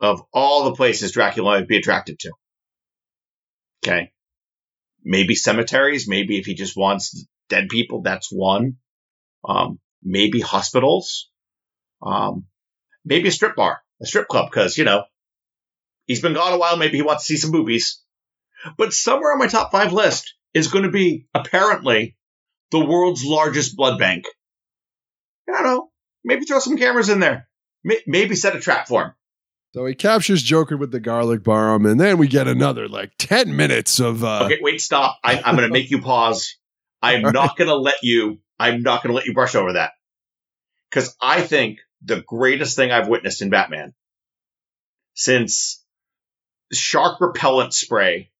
of all the places Dracula might be attracted to. Okay. Maybe cemeteries. Maybe if he just wants dead people, that's one. Um, maybe hospitals. Um, maybe a strip bar, a strip club, because, you know, he's been gone a while. Maybe he wants to see some movies. But somewhere on my top five list is going to be apparently the world's largest blood bank. I don't know. Maybe throw some cameras in there. Maybe set a trap for him. So he captures Joker with the garlic bomb, and then we get another like 10 minutes of uh Okay, wait, stop. I, I'm going to make you pause. I'm not going to let you. I'm not going to let you brush over that because I think the greatest thing I've witnessed in Batman since shark repellent spray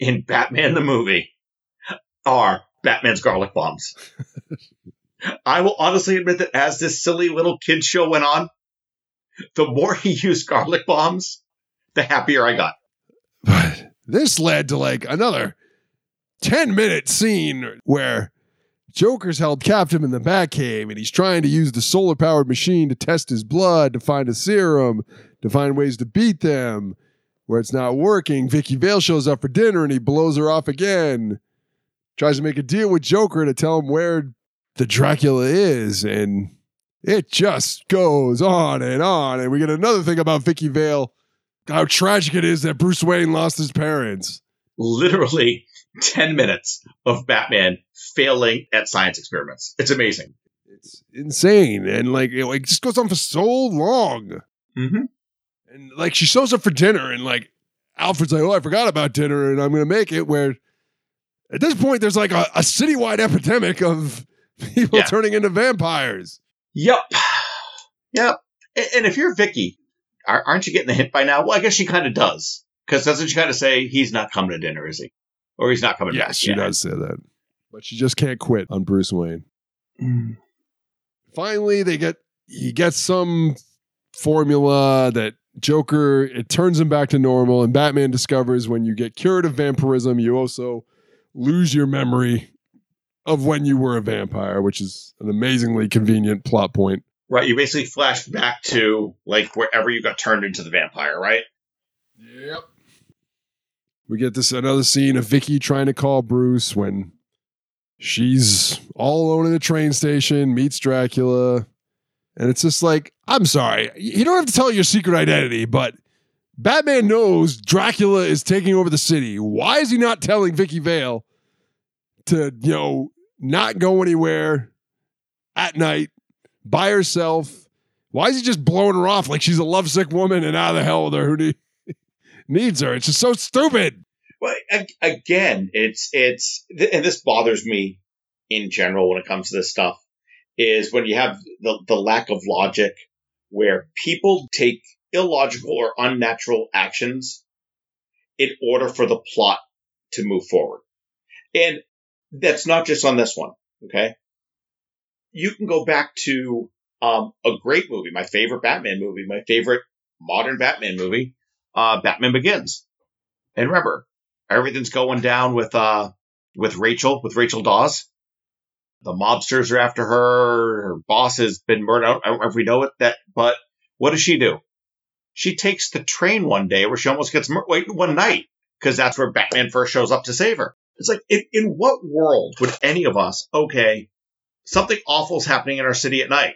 in Batman the movie are Batman's garlic bombs. I will honestly admit that as this silly little kid show went on, the more he used garlic bombs, the happier I got. But this led to like another 10 minute scene where Joker's held captive in the Batcave and he's trying to use the solar powered machine to test his blood, to find a serum, to find ways to beat them. Where it's not working, Vicki Vale shows up for dinner and he blows her off again. Tries to make a deal with Joker to tell him where the Dracula is, and it just goes on and on. And we get another thing about Vicki Vale how tragic it is that Bruce Wayne lost his parents. literally 10 minutes of Batman failing at science experiments. It's amazing. It's insane. And like it, like, just goes on for so long. Mm-hmm. And like she shows up for dinner and like Alfred's like, Oh, I forgot about dinner and I'm gonna make it where at this point there's like a, a citywide epidemic of people Yeah. turning into vampires. Yep. Yep. And, if you're Vicki, ar- aren't you getting the hint by now? Well, I guess she kind of does. Because doesn't she kind of say, he's not coming to dinner, is he? Or he's not coming back? Yes, she Yeah. does say that. But she just can't quit on Bruce Wayne. Mm. Finally, they get he gets some formula that Joker it turns him back to normal, and Batman discovers when you get cured of vampirism, you also lose your memory of when you were a vampire, which is an amazingly convenient plot point. Right. You basically flash back to, like, wherever you got turned into the vampire, right? Yep. We get this another scene of Vicki trying to call Bruce when she's all alone in a train station, meets Dracula, and it's just like, I'm sorry, you don't have to tell your secret identity, but Batman knows Dracula is taking over the city. Why is he not telling Vicki Vale to, you know, not go anywhere at night by herself? Why is he just blowing her off like she's a lovesick woman and out of the hell with her who need, needs her? It's just so stupid. Well, again, it's it's and this bothers me in general when it comes to this stuff is when you have the the lack of logic where people take illogical or unnatural actions in order for the plot to move forward. And that's not just on this one, okay? You can go back to um, a great movie, my favorite Batman movie, my favorite modern Batman movie, uh, Batman Begins. And remember, everything's going down with uh with Rachel, with Rachel Dawes. The mobsters are after her. Her boss has been murdered. I don't, know if we know it that, but what does she do? She takes the train one day where she almost gets murdered. wait one night because that's where Batman first shows up to save her. It's like in, in what world would any of us? Okay, something awful's happening in our city at night.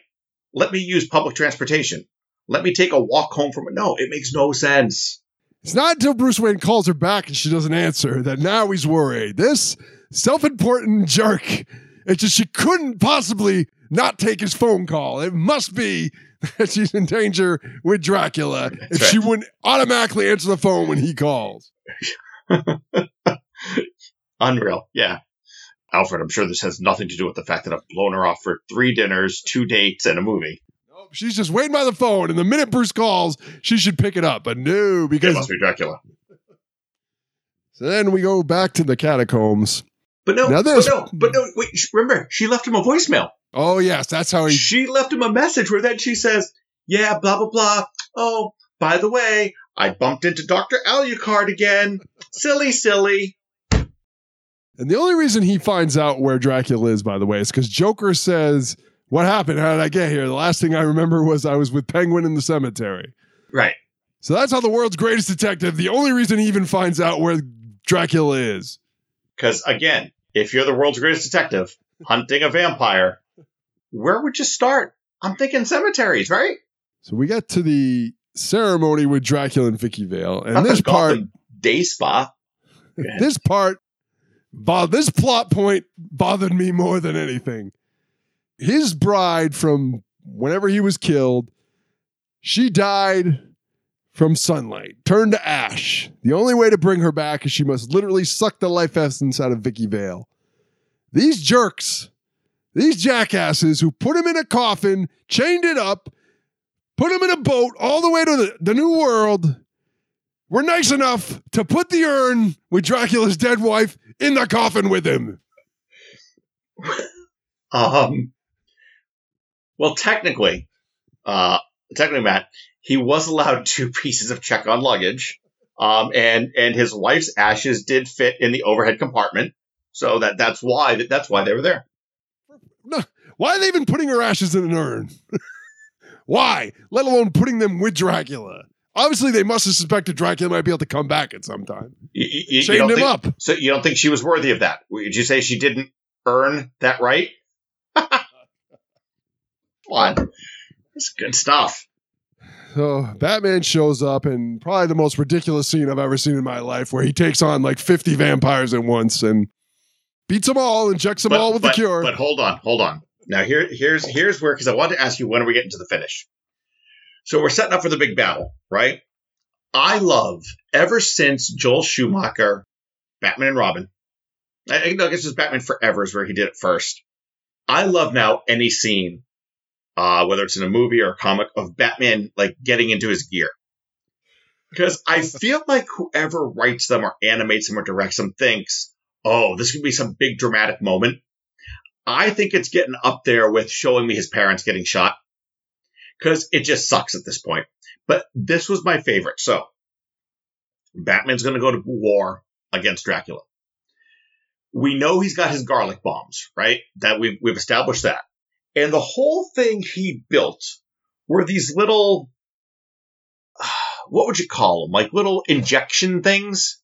Let me use public transportation. Let me take a walk home from it. No, it makes no sense. It's not until Bruce Wayne calls her back and she doesn't answer that now he's worried. This self important jerk. It's just she couldn't possibly not take his phone call. It must be that she's in danger with Dracula if she wouldn't automatically answer the phone when he calls. Unreal. Yeah. Alfred, I'm sure this has nothing to do with the fact that I've blown her off for three dinners, two dates, and a movie. She's just waiting by the phone, and the minute Bruce calls, she should pick it up. But no, It because must be Dracula. so then we go back to the catacombs. But no, Now but no, but no, wait, remember, she left him a voicemail. Oh yes, that's how he. She left him a message where then she says, yeah, blah, blah, blah. Oh, by the way, I bumped into Dr. Alucard again. Silly, silly. And the only reason he finds out where Dracula is, by the way, is because Joker says, "What happened? How did I get here?" The last thing I remember was I was with Penguin in the cemetery. Right. So that's how the world's greatest detective. The only reason he even finds out where Dracula is. Because again, if you're the world's greatest detective hunting a vampire, where would you start? I'm thinking cemeteries, right? So we get to the ceremony with Dracula and Vicki Vale, and Not this part, day spa. this part, this plot point bothered me more than anything. His bride from whenever he was killed, she died from sunlight, turned to ash. The only way to bring her back is she must literally suck the life essence out of Vicki Vale. These jerks, these jackasses who put him in a coffin, chained it up, put him in a boat all the way to the, the new world, were nice enough to put the urn with Dracula's dead wife in the coffin with him. Um, well, technically, uh, technically, Matt, he was allowed two pieces of check-on luggage, um, and and his wife's ashes did fit in the overhead compartment, so that that's why that's why they were there. No, why are they even putting her ashes in an urn? why? Let alone putting them with Dracula. Obviously, they must have suspected Dracula might be able to come back at some time. You, you- you Chained don't him think- up. So you don't think she was worthy of that? Would you say she didn't earn that right? Come on, it's good stuff. So Batman shows up and probably the most ridiculous scene I've ever seen in my life, where he takes on like 50 vampires at once and beats them all, injects them all with but, the cure. But hold on, hold on. Now here, here's here's where because I want to ask you when are we getting to the finish? So we're setting up for the big battle, right? I love ever since Joel Schumacher, Batman and Robin. I, I guess it's Batman Forever is where he did it first. I love now any scene, uh, whether it's in a movie or a comic, of Batman like getting into his gear. Because I feel like whoever writes them or animates them or directs them thinks, oh, this could be some big dramatic moment. I think it's getting up there with showing me his parents getting shot. Because it just sucks at this point. But this was my favorite. So, Batman's going to go to war against Dracula. We know he's got his garlic bombs, right? That we've, we've established that. And the whole thing he built were these little, what would you call them? Like little injection things?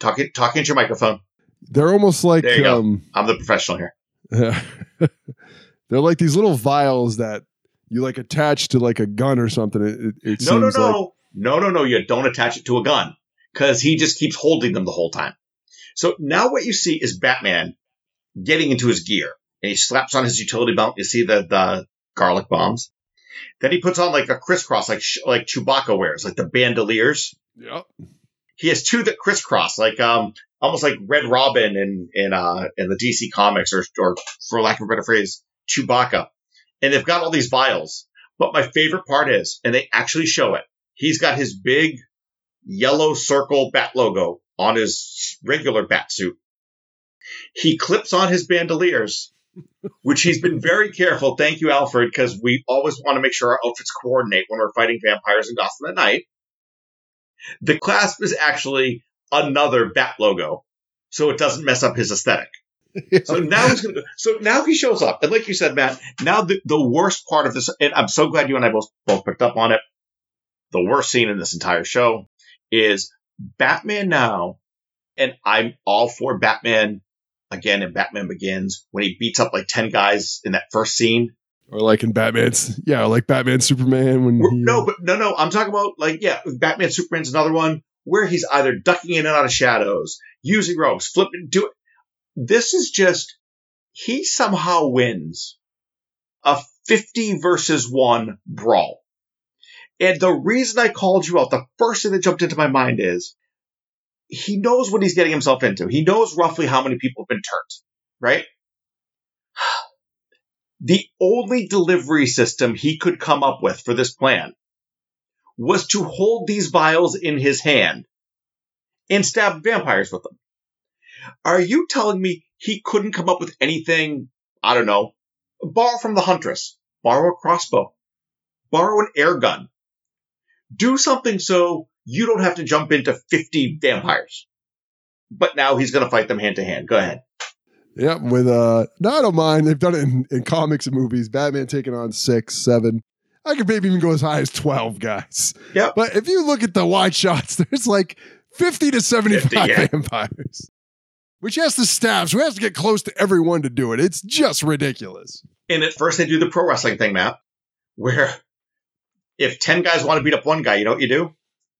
Talking, talking into your microphone. They're almost like There you go. um, I'm the professional here. they're like these little vials that you like attach to like a gun or something. It, it, No, no, seems like no. no, no, no. You don't attach it to a gun because he just keeps holding them the whole time. So now what you see is Batman getting into his gear and he slaps on his utility belt. You see the, the garlic bombs. Then he puts on like a crisscross, like, like Chewbacca wears, like the bandoliers. Yep. He has two that crisscross, like, um, almost like Red Robin in, in, uh, in the DC comics or, or for lack of a better phrase, Chewbacca. And they've got all these vials. But my favorite part is, and they actually show it, he's got his big yellow circle bat logo on his regular bat suit. He clips on his bandoliers, which he's been very careful. Thank you, Alfred, because we always want to make sure our outfits coordinate when we're fighting vampires in Gotham at night. The clasp is actually another bat logo, so it doesn't mess up his aesthetic. So now he's gonna. So now he shows up, and like you said, Matt. Now the, the worst part of this, and I'm so glad you and I both both picked up on it. The worst scene in this entire show is Batman now, and I'm all for Batman again in Batman Begins when he beats up like ten guys in that first scene. or like in Batman's, yeah, like Batman Superman when he, No, but no, no. I'm talking about like yeah, Batman Superman's another one where he's either ducking in and out of shadows, using ropes, flipping, do it. This is just he somehow wins a 50 versus one brawl. And the reason I called you out, the first thing that jumped into my mind is he knows what he's getting himself into. He knows roughly how many people have been turned, right? The only delivery system he could come up with for this plan was to hold these vials in his hand and stab vampires with them. Are you telling me he couldn't come up with anything? I don't know. Borrow from the Huntress. Borrow a crossbow. Borrow an air gun. Do something so you don't have to jump into 50 vampires. But now he's going to fight them hand to hand. Go ahead. Yep, with uh, no, I don't mind. They've done it in, in comics and movies. Batman taking on six, seven. I could maybe even go as high as twelve guys. Yep. But if you look at the wide shots, there's like fifty to seventy-five 50, yeah. vampires. Which has to stab, so we have to get close to everyone to do it. It's just ridiculous. And at first they do the pro wrestling thing, Matt, where if 10 guys want to beat up one guy, you know what you do?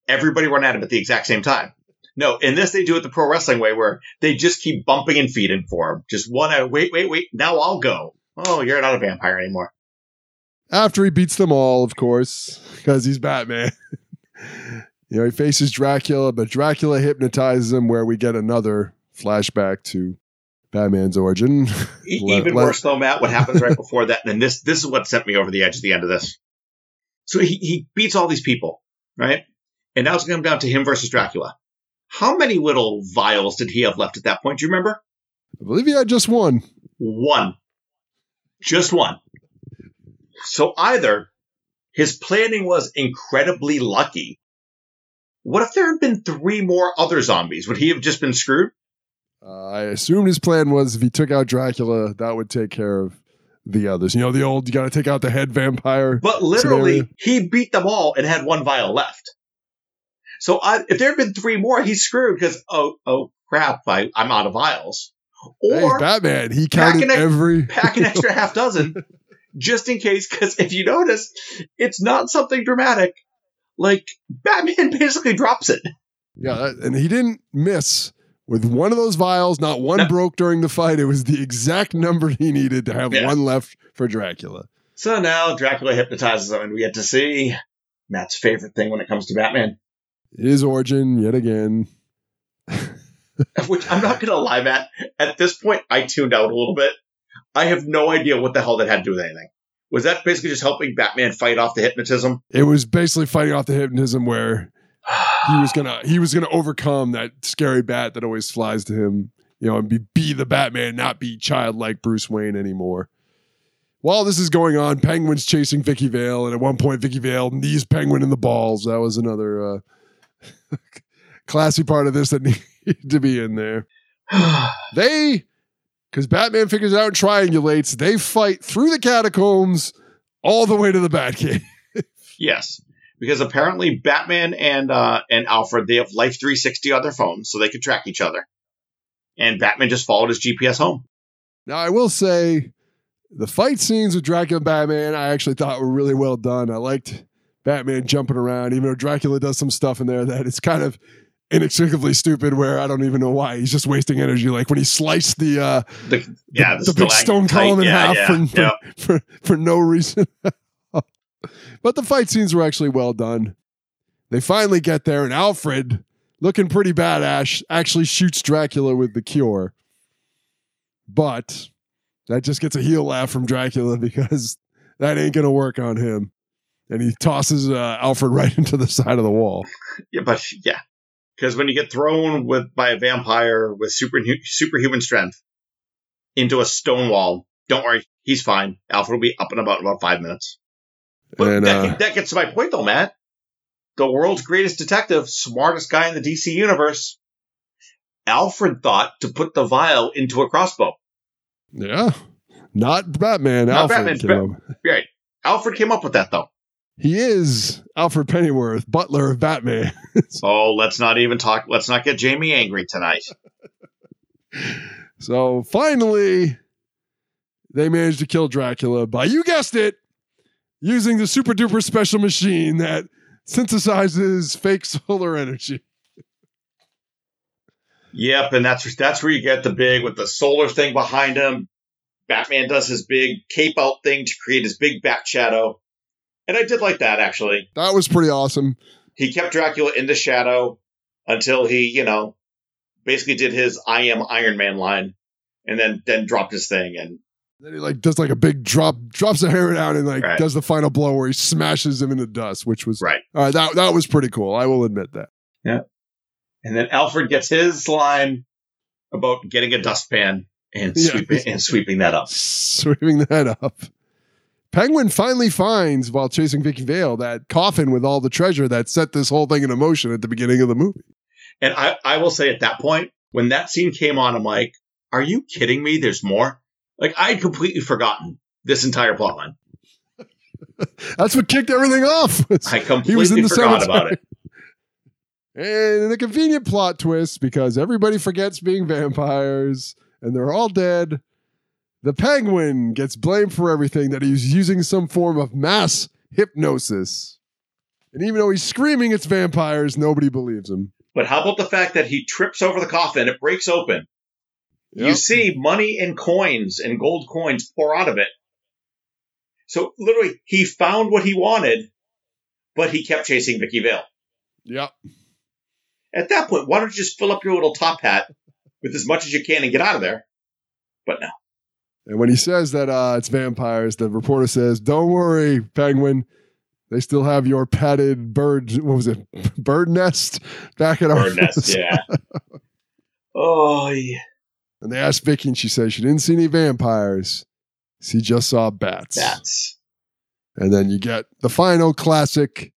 Everybody run at him at the exact same time. No, in this they do it the pro wrestling way where they just keep bumping and feeding for him. Just one out, wait, wait, wait, now I'll go. Oh, you're not a vampire anymore. After he beats them all, of course, because he's Batman. you know, he faces Dracula, but Dracula hypnotizes him, where we get another flashback to Batman's origin. Even worse though, Matt, what happens right before that? And this, this is what sent me over the edge at the end of this. So he, he beats all these people, right? And now it's going to come down to him versus Dracula. How many little vials did he have left at that point? Do you remember? I believe he had just one. One. Just one. So either his planning was incredibly lucky. What if there had been three more other zombies? Would he have just been screwed? Uh, I assumed his plan was if he took out Dracula, that would take care of the others. You know, the old you got to take out the head vampire. But literally, scenario. he beat them all and had one vial left. So I, if there had been three more, he's screwed because oh oh crap, I, I'm out of vials. Hey, Batman. He pack counted an, every. pack an extra half dozen just in case, because if you notice, it's not something dramatic. Like Batman basically drops it. Yeah, and he didn't miss with one of those vials. Not one No. broke during the fight. It was the exact number he needed to have Yeah. one left for Dracula. So now Dracula hypnotizes him, and we get to see Matt's favorite thing when it comes to Batman. His origin yet again. Which I'm not gonna lie, Matt. At this point, I tuned out a little bit. I have no idea what the hell that had to do with anything. Was that basically just helping Batman fight off the hypnotism? It was basically fighting off the hypnotism where he was gonna he was gonna overcome that scary bat that always flies to him, you know, and be be the Batman, not be childlike Bruce Wayne anymore. While this is going on, Penguin's chasing Vicki Vale, and at one point, Vicki Vale knees Penguin in the balls. That was another uh, classy part of this that needed to be in there. They, because Batman figures out and triangulates, they fight through the catacombs all the way to the Batcave. Yes, because apparently Batman and uh, and Alfred they have Life 360 on their phones, so they can track each other. And Batman just followed his GPS home. Now, I will say the fight scenes with Dracula and Batman, I actually thought were really well done. I liked Batman jumping around, even though Dracula does some stuff in there that it's kind of inextricably stupid where I don't even know why. He's just wasting energy. Like when he sliced the uh The, yeah, the, big stone column in yeah, half yeah, for, for, for, for no reason. but the fight scenes were actually well done. They finally get there, and Alfred, looking pretty badass, actually shoots Dracula with the cure. But that just gets a heel laugh from Dracula because that ain't going to work on him. And he tosses uh, Alfred right into the side of the wall. Yeah, but yeah, because when you get thrown with by a vampire with super superhuman strength into a stone wall, don't worry, he's fine. Alfred will be up and about in about five minutes. But And, that, uh, that gets to my point, though, Matt. The world's greatest detective, smartest guy in the DC universe, Alfred thought to put the vial into a crossbow. Yeah. Not Batman. Not Alfred. Batman's came Bat- up. Right. Alfred came up with that, though. He is Alfred Pennyworth, butler of Batman. Oh, let's not even talk. Let's not get Jamie angry tonight. So finally, they managed to kill Dracula by, you guessed it, using the super duper special machine that synthesizes fake solar energy. Yep, and that's that's where you get the big with the solar thing behind him. Batman does his big cape out thing to create his big bat shadow. And I did like that actually. That was pretty awesome. He kept Dracula in the shadow until he, you know, basically did his I am Iron Man line and then then dropped his thing and Then he like does like a big drop, drops a hair down and like Right. does the final blow where he smashes him into dust, which was right. right. That that was pretty cool. I will admit that. Yeah. And then Alfred gets his line about getting a dustpan and Yeah. sweeping and sweeping that up. Sweeping that up. Penguin finally finds while chasing Vicki Vale that coffin with all the treasure that set this whole thing into motion at the beginning of the movie. And I, I will say at that point, when that scene came on, I'm like, are you kidding me? There's more? Like, I'd completely forgotten this entire plotline. That's what kicked everything off. I completely he was in the forgot cemetery. about it. And in a convenient plot twist, because everybody forgets being vampires and they're all dead, the penguin gets blamed for everything that he's using some form of mass hypnosis. And even though he's screaming it's vampires, nobody believes him. But how about the fact that he trips over the coffin, it breaks open. You see money and coins and gold coins pour out of it. So literally, he found what he wanted, but he kept chasing Vicki Vale. Yep. At that point, why don't you just fill up your little top hat with as much as you can and get out of there? But no. And when he says that uh, it's vampires, the reporter says, Don't worry, penguin. They still have your padded bird, what was it, bird nest back at our Bird nest, yeah. Oh, yeah. And they asked Vicki, and she said she didn't see any vampires. She just saw bats. Bats. And then you get the final classic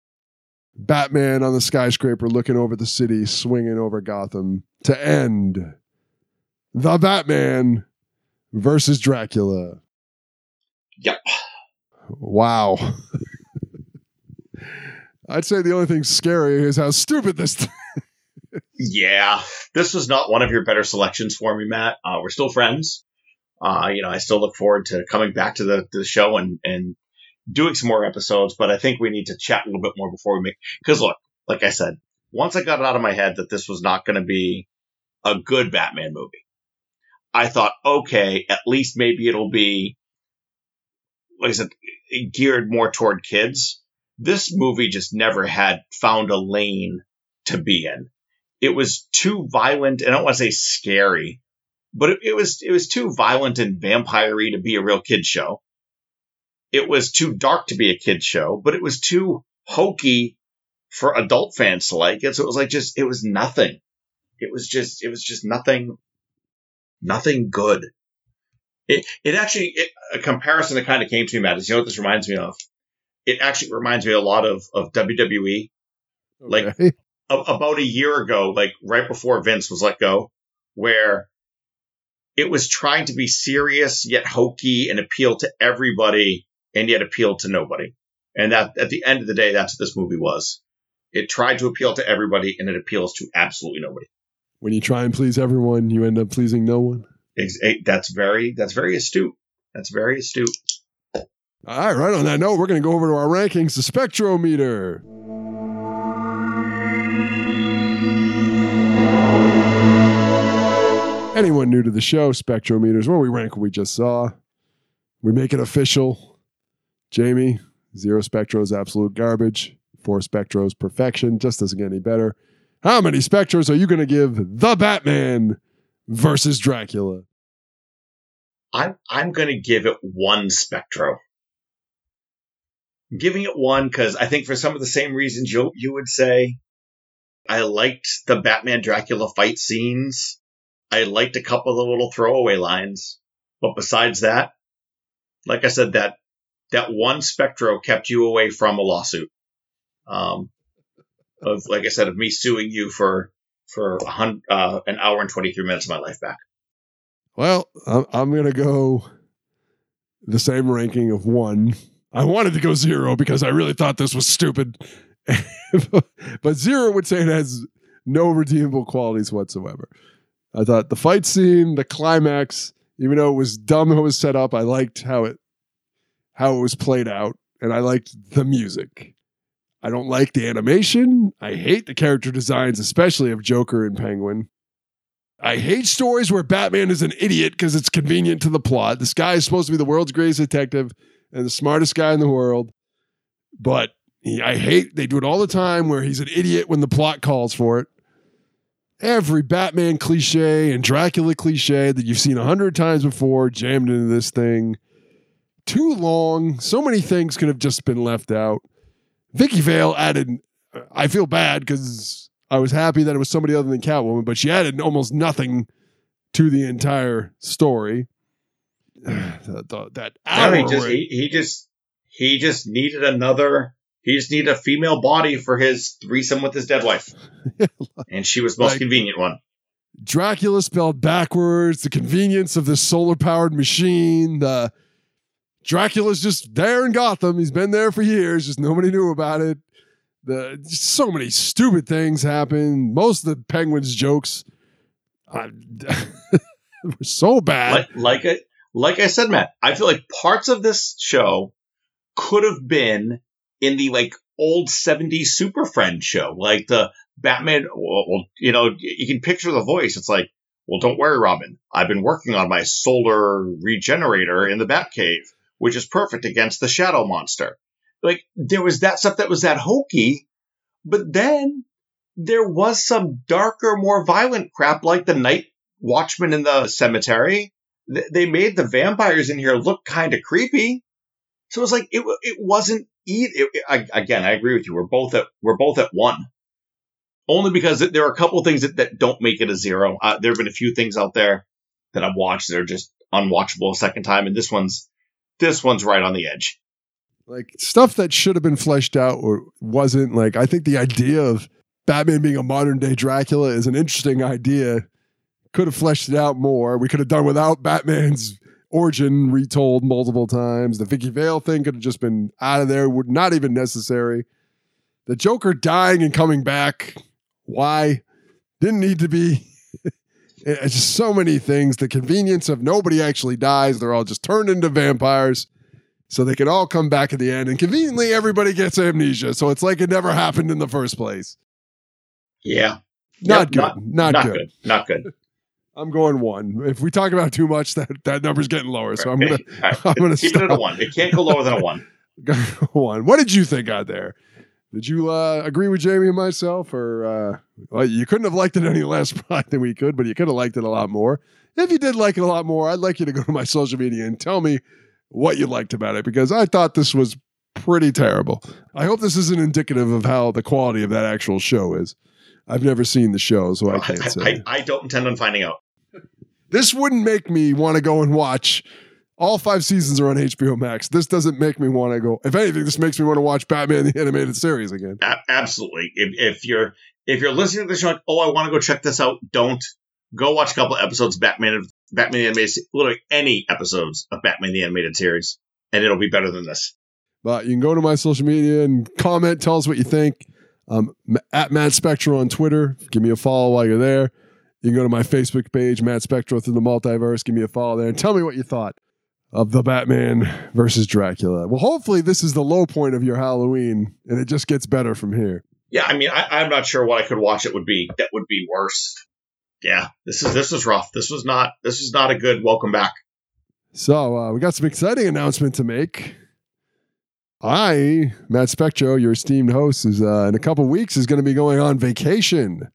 Batman on the skyscraper looking over the city, swinging over Gotham to end the Batman versus Dracula. Yep. Wow. I'd say the only thing scary is how stupid this. Yeah, this was not one of your better selections for me, Matt. Uh, we're still friends, Uh, you know, I still look forward to coming back to the, the show and, and doing some more episodes, but I think we need to chat a little bit more before we make, cause look, like I said, once I got it out of my head that this was not going to be a good Batman movie, I thought, okay, at least maybe it'll be, like I said, geared more toward kids. This movie just never had found a lane to be in. It was too violent. And I don't want to say scary, but it, it was, it was too violent and vampire to be a real kid show. It was too dark to be a kid show, but it was too hokey for adult fans to like it. So it was like just, it was nothing. It was just, it was just nothing, nothing good. It, it actually, it, a comparison that kind of came to me, Matt, is you know what this reminds me of? It actually reminds me a lot of, of WWE. Like Okay. a, about a year ago, like right before Vince was let go, where it was trying to be serious yet hokey and appeal to everybody and yet appeal to nobody. And that at the end of the day, that's what this movie was. It tried to appeal to everybody and it appeals to absolutely nobody. When you try and please everyone, you end up pleasing no one. Eh, That's very, that's very astute. That's very astute. All right, right on that note, we're going to go over to our rankings, the spectrometer. Anyone new to the show, spectrometers, where we rank what we just saw. We make it official. Jamie, zero spectro is absolute garbage. Four spectro is perfection. Just doesn't get any better. How many spectros are you going to give the Batman versus Dracula? I'm, I'm going to give it one Spectro. I'm giving it one because I think for some of the same reasons you, you would say, I liked the Batman Dracula fight scenes. I liked a couple of the little throwaway lines. But besides that, like I said, that, that one Spectro kept you away from a lawsuit. Um, of, like I said, of me suing you for, for a hun- uh, an hour and 23 minutes of my life back. Well, I'm, I'm to go the same ranking of one. I wanted to go zero because I really thought this was stupid. but zero would say it has no redeemable qualities whatsoever. I thought the fight scene, the climax, even though it was dumb how it was set up, I liked how it how it was played out, and I liked the music. I don't like the animation. I hate the character designs, especially of Joker and Penguin. I hate stories where Batman is an idiot because it's convenient to the plot. This guy is supposed to be the world's greatest detective and the smartest guy in the world, but he, I hate they do it all the time where he's an idiot when the plot calls for it. Every Batman cliche and Dracula cliche that you've seen a hundred times before jammed into this thing. Too long. So many things could have just been left out. Vicki Vale added. I feel bad because I was happy that it was somebody other than Catwoman, but she added almost nothing to the entire story. that, that- that hour he just he, he just he just needed another he just needed a female body for his threesome with his dead wife. and she was the most Like- convenient one. Dracula spelled backwards, the convenience of this solar powered machine, the Dracula's just there in Gotham. He's been there for years, just nobody knew about it. The so many stupid things happen. Most of the Penguins jokes uh, were so bad. Like like I like I said, Matt, I feel like parts of this show could have been in the like old 70s Super Friend show. Like the Batman well, you know, you can picture the voice. It's like, well, don't worry, Robin. I've been working on my solar regenerator in the Batcave, which is perfect against the shadow monster. Like there was that stuff that was that hokey, but then there was some darker, more violent crap like the night watchman in the cemetery. They made the vampires in here look kind of creepy. So it was like, it, it wasn't e- it, it- I, again, I agree with you. We're both at, we're both at one. Only because there are a couple of things that, that don't make it a zero. Uh, there have been a few things out there that I've watched that are just unwatchable a second time. And this one's, this one's right on the edge. like stuff that should have been fleshed out or wasn't like i think the idea of batman being a modern day dracula is an interesting idea could have fleshed it out more we could have done without batman's origin retold multiple times the vicki vale thing could have just been out of there would not even necessary the joker dying and coming back why didn't need to be It's just so many things. The convenience of nobody actually dies; they're all just turned into vampires, so they can all come back at the end. And conveniently, everybody gets amnesia, so it's like it never happened in the first place. Yeah. Not Yep, good. Not, Not, not good. good. Not good. I'm going one. If we talk about too much, that that number's getting lower. So I'm gonna right, I'm gonna keep it at a one. It can't go lower than a one. one. What did you think out there? Did you uh, agree with Jamie and myself, or uh, well, you couldn't have liked it any less probably than we could, but you could have liked it a lot more. If you did like it a lot more, I'd like you to go to my social media and tell me what you liked about it because I thought this was pretty terrible. I hope this isn't indicative of how the quality of that actual show is. I've never seen the show, so I can't say. I, I don't intend on finding out. This wouldn't make me want to go and watch. All five seasons are on HBO Max. This doesn't make me want to go. If anything, this makes me want to watch Batman the animated series again. A- absolutely. If, if you're if you're listening to the show, like, oh, I want to go check this out. Don't go watch a couple episodes of Batman Batman the animated, literally any episodes of Batman the animated series, and it'll be better than this. But you can go to my social media and comment. Tell us what you think. Um, at Matt Spectro on Twitter. Give me a follow while you're there. You can go to my Facebook page, Matt Spectro through the multiverse. Give me a follow there and tell me what you thought of the Batman versus Dracula. Well, hopefully this is the low point of your Halloween, and it just gets better from here. Yeah, I mean, I, I'm not sure what I could watch. It would be that would be worse. Yeah, this is this is rough. This was not this is not a good welcome back. So uh, we got some exciting announcement to make. I, Matt Spectro, your esteemed host, is uh, in a couple weeks is going to be going on vacation.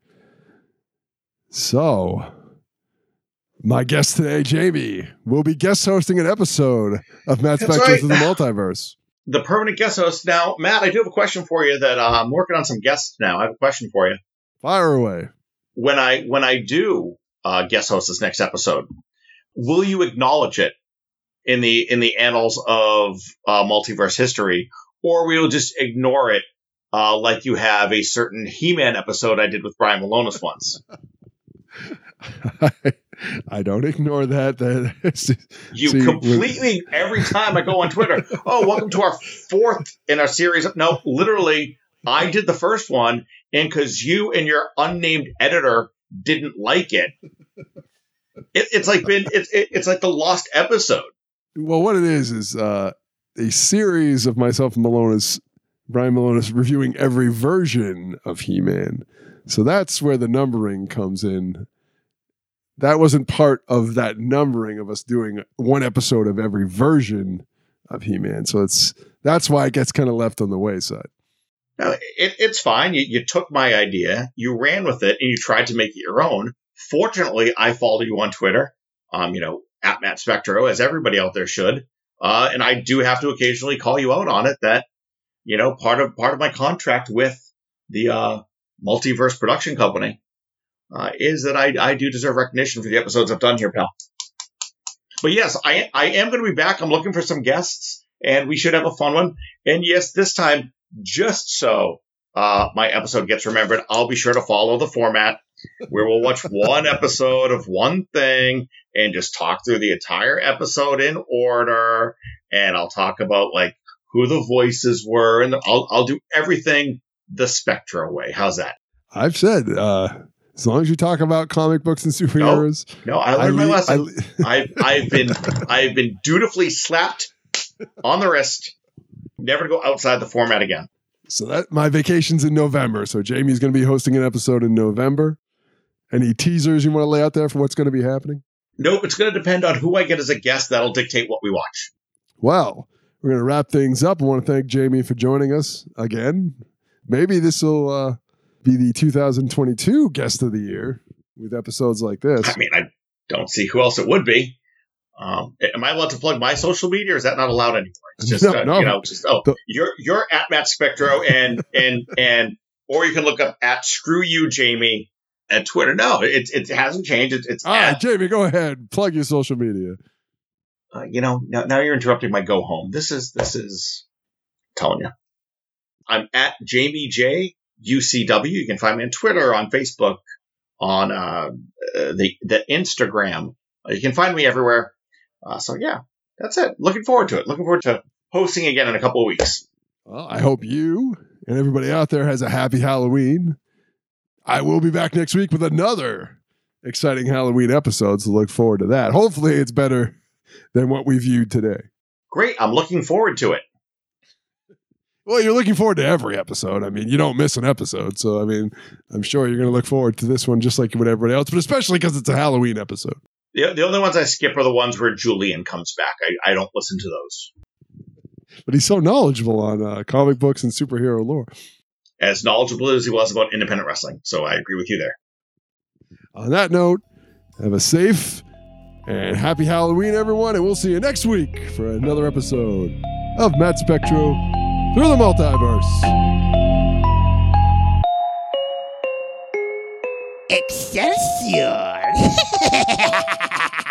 So, my guest today, Jamie, will be guest hosting an episode of Matt Spectro right. through the multiverse. The permanent guest host now, Matt. I do have a question for you. That uh, I'm working on some guests now. I have a question for you. Fire away. When I when I do uh, guest host this next episode, will you acknowledge it in the in the annals of uh, multiverse history, or we will you just ignore it uh, like you have a certain He-Man episode I did with Brian Malonis once? I don't ignore that. That You See, completely every time I go on Twitter. Oh, welcome to our fourth in our series. No, literally, I did the first one, and because you and your unnamed editor didn't like it, it it's like been it's it, it's like the lost episode. Well, what it is is uh, a series of myself and Malonis, Brian Malonis, reviewing every version of He Man. So that's where the numbering comes in. That wasn't part of that numbering of us doing one episode of every version of He Man. So it's that's why it gets kind of left on the wayside. Now, it, it's fine. You, you took my idea, you ran with it, and you tried to make it your own. Fortunately, I follow you on Twitter. Um, you know, at Matt Spectro, as everybody out there should. Uh, and I do have to occasionally call you out on it. That you know, part of part of my contract with the uh, multiverse production company uh, is that I I do deserve recognition for the episodes I've done here, pal. But yes, I I am going to be back. I'm looking for some guests, and we should have a fun one. And yes, this time just so uh, my episode gets remembered, I'll be sure to follow the format where we'll watch one episode of one thing and just talk through the entire episode in order. And I'll talk about like who the voices were, and I'll I'll do everything the Spectro way. How's that? I've said uh, as long as you talk about comic books and superheroes. No, I learned my le- lesson. I- I've I've been I've been dutifully slapped on the wrist, never to go outside the format again. So that my vacation's in November. So Jamie's going to be hosting an episode in November. Any teasers you want to lay out there for what's going to be happening? Nope, it's going to depend on who I get as a guest. That'll dictate what we watch. Well, we're going to wrap things up. I want to thank Jamie for joining us again. Maybe this will uh, be the 2022 guest of the year with episodes like this. I mean, I don't see who else it would be. Um, am I allowed to plug my social media, or is that not allowed anymore? It's just No, uh, no. you know, just oh, The- you're you're at Matt Spectro, and and and or you can look up at Screw You Jamie at Twitter. No, it it hasn't changed. It, it's All right, at, Jamie, go ahead. Plug your social media. uh, you know now, now you're interrupting my go home. This is this is I'm telling you. I'm at Jamie J UCW. You can find me on Twitter, on Facebook, on uh, uh, the the Instagram. Uh, you can find me everywhere. Uh, so yeah, that's it. Looking forward to it. Looking forward to hosting again in a couple of weeks. Well, I hope you and everybody out there has a happy Halloween. I will be back next week with another exciting Halloween episode. So look forward to that. Hopefully, it's better than what we viewed today. Great. I'm looking forward to it. Well, you're looking forward to every episode. I mean, you don't miss an episode. So, I mean, I'm sure you're going to look forward to this one just like with everybody else, but especially because it's a Halloween episode. The, the only ones I skip are the ones where Julian comes back. I, I don't listen to those. But he's so knowledgeable on uh, comic books and superhero lore. As knowledgeable as he was about independent wrestling. So I agree with you there. On that note, have a safe and happy Halloween, everyone, and we'll see you next week for another episode of Matt Spectro through the multiverse. Excelsior!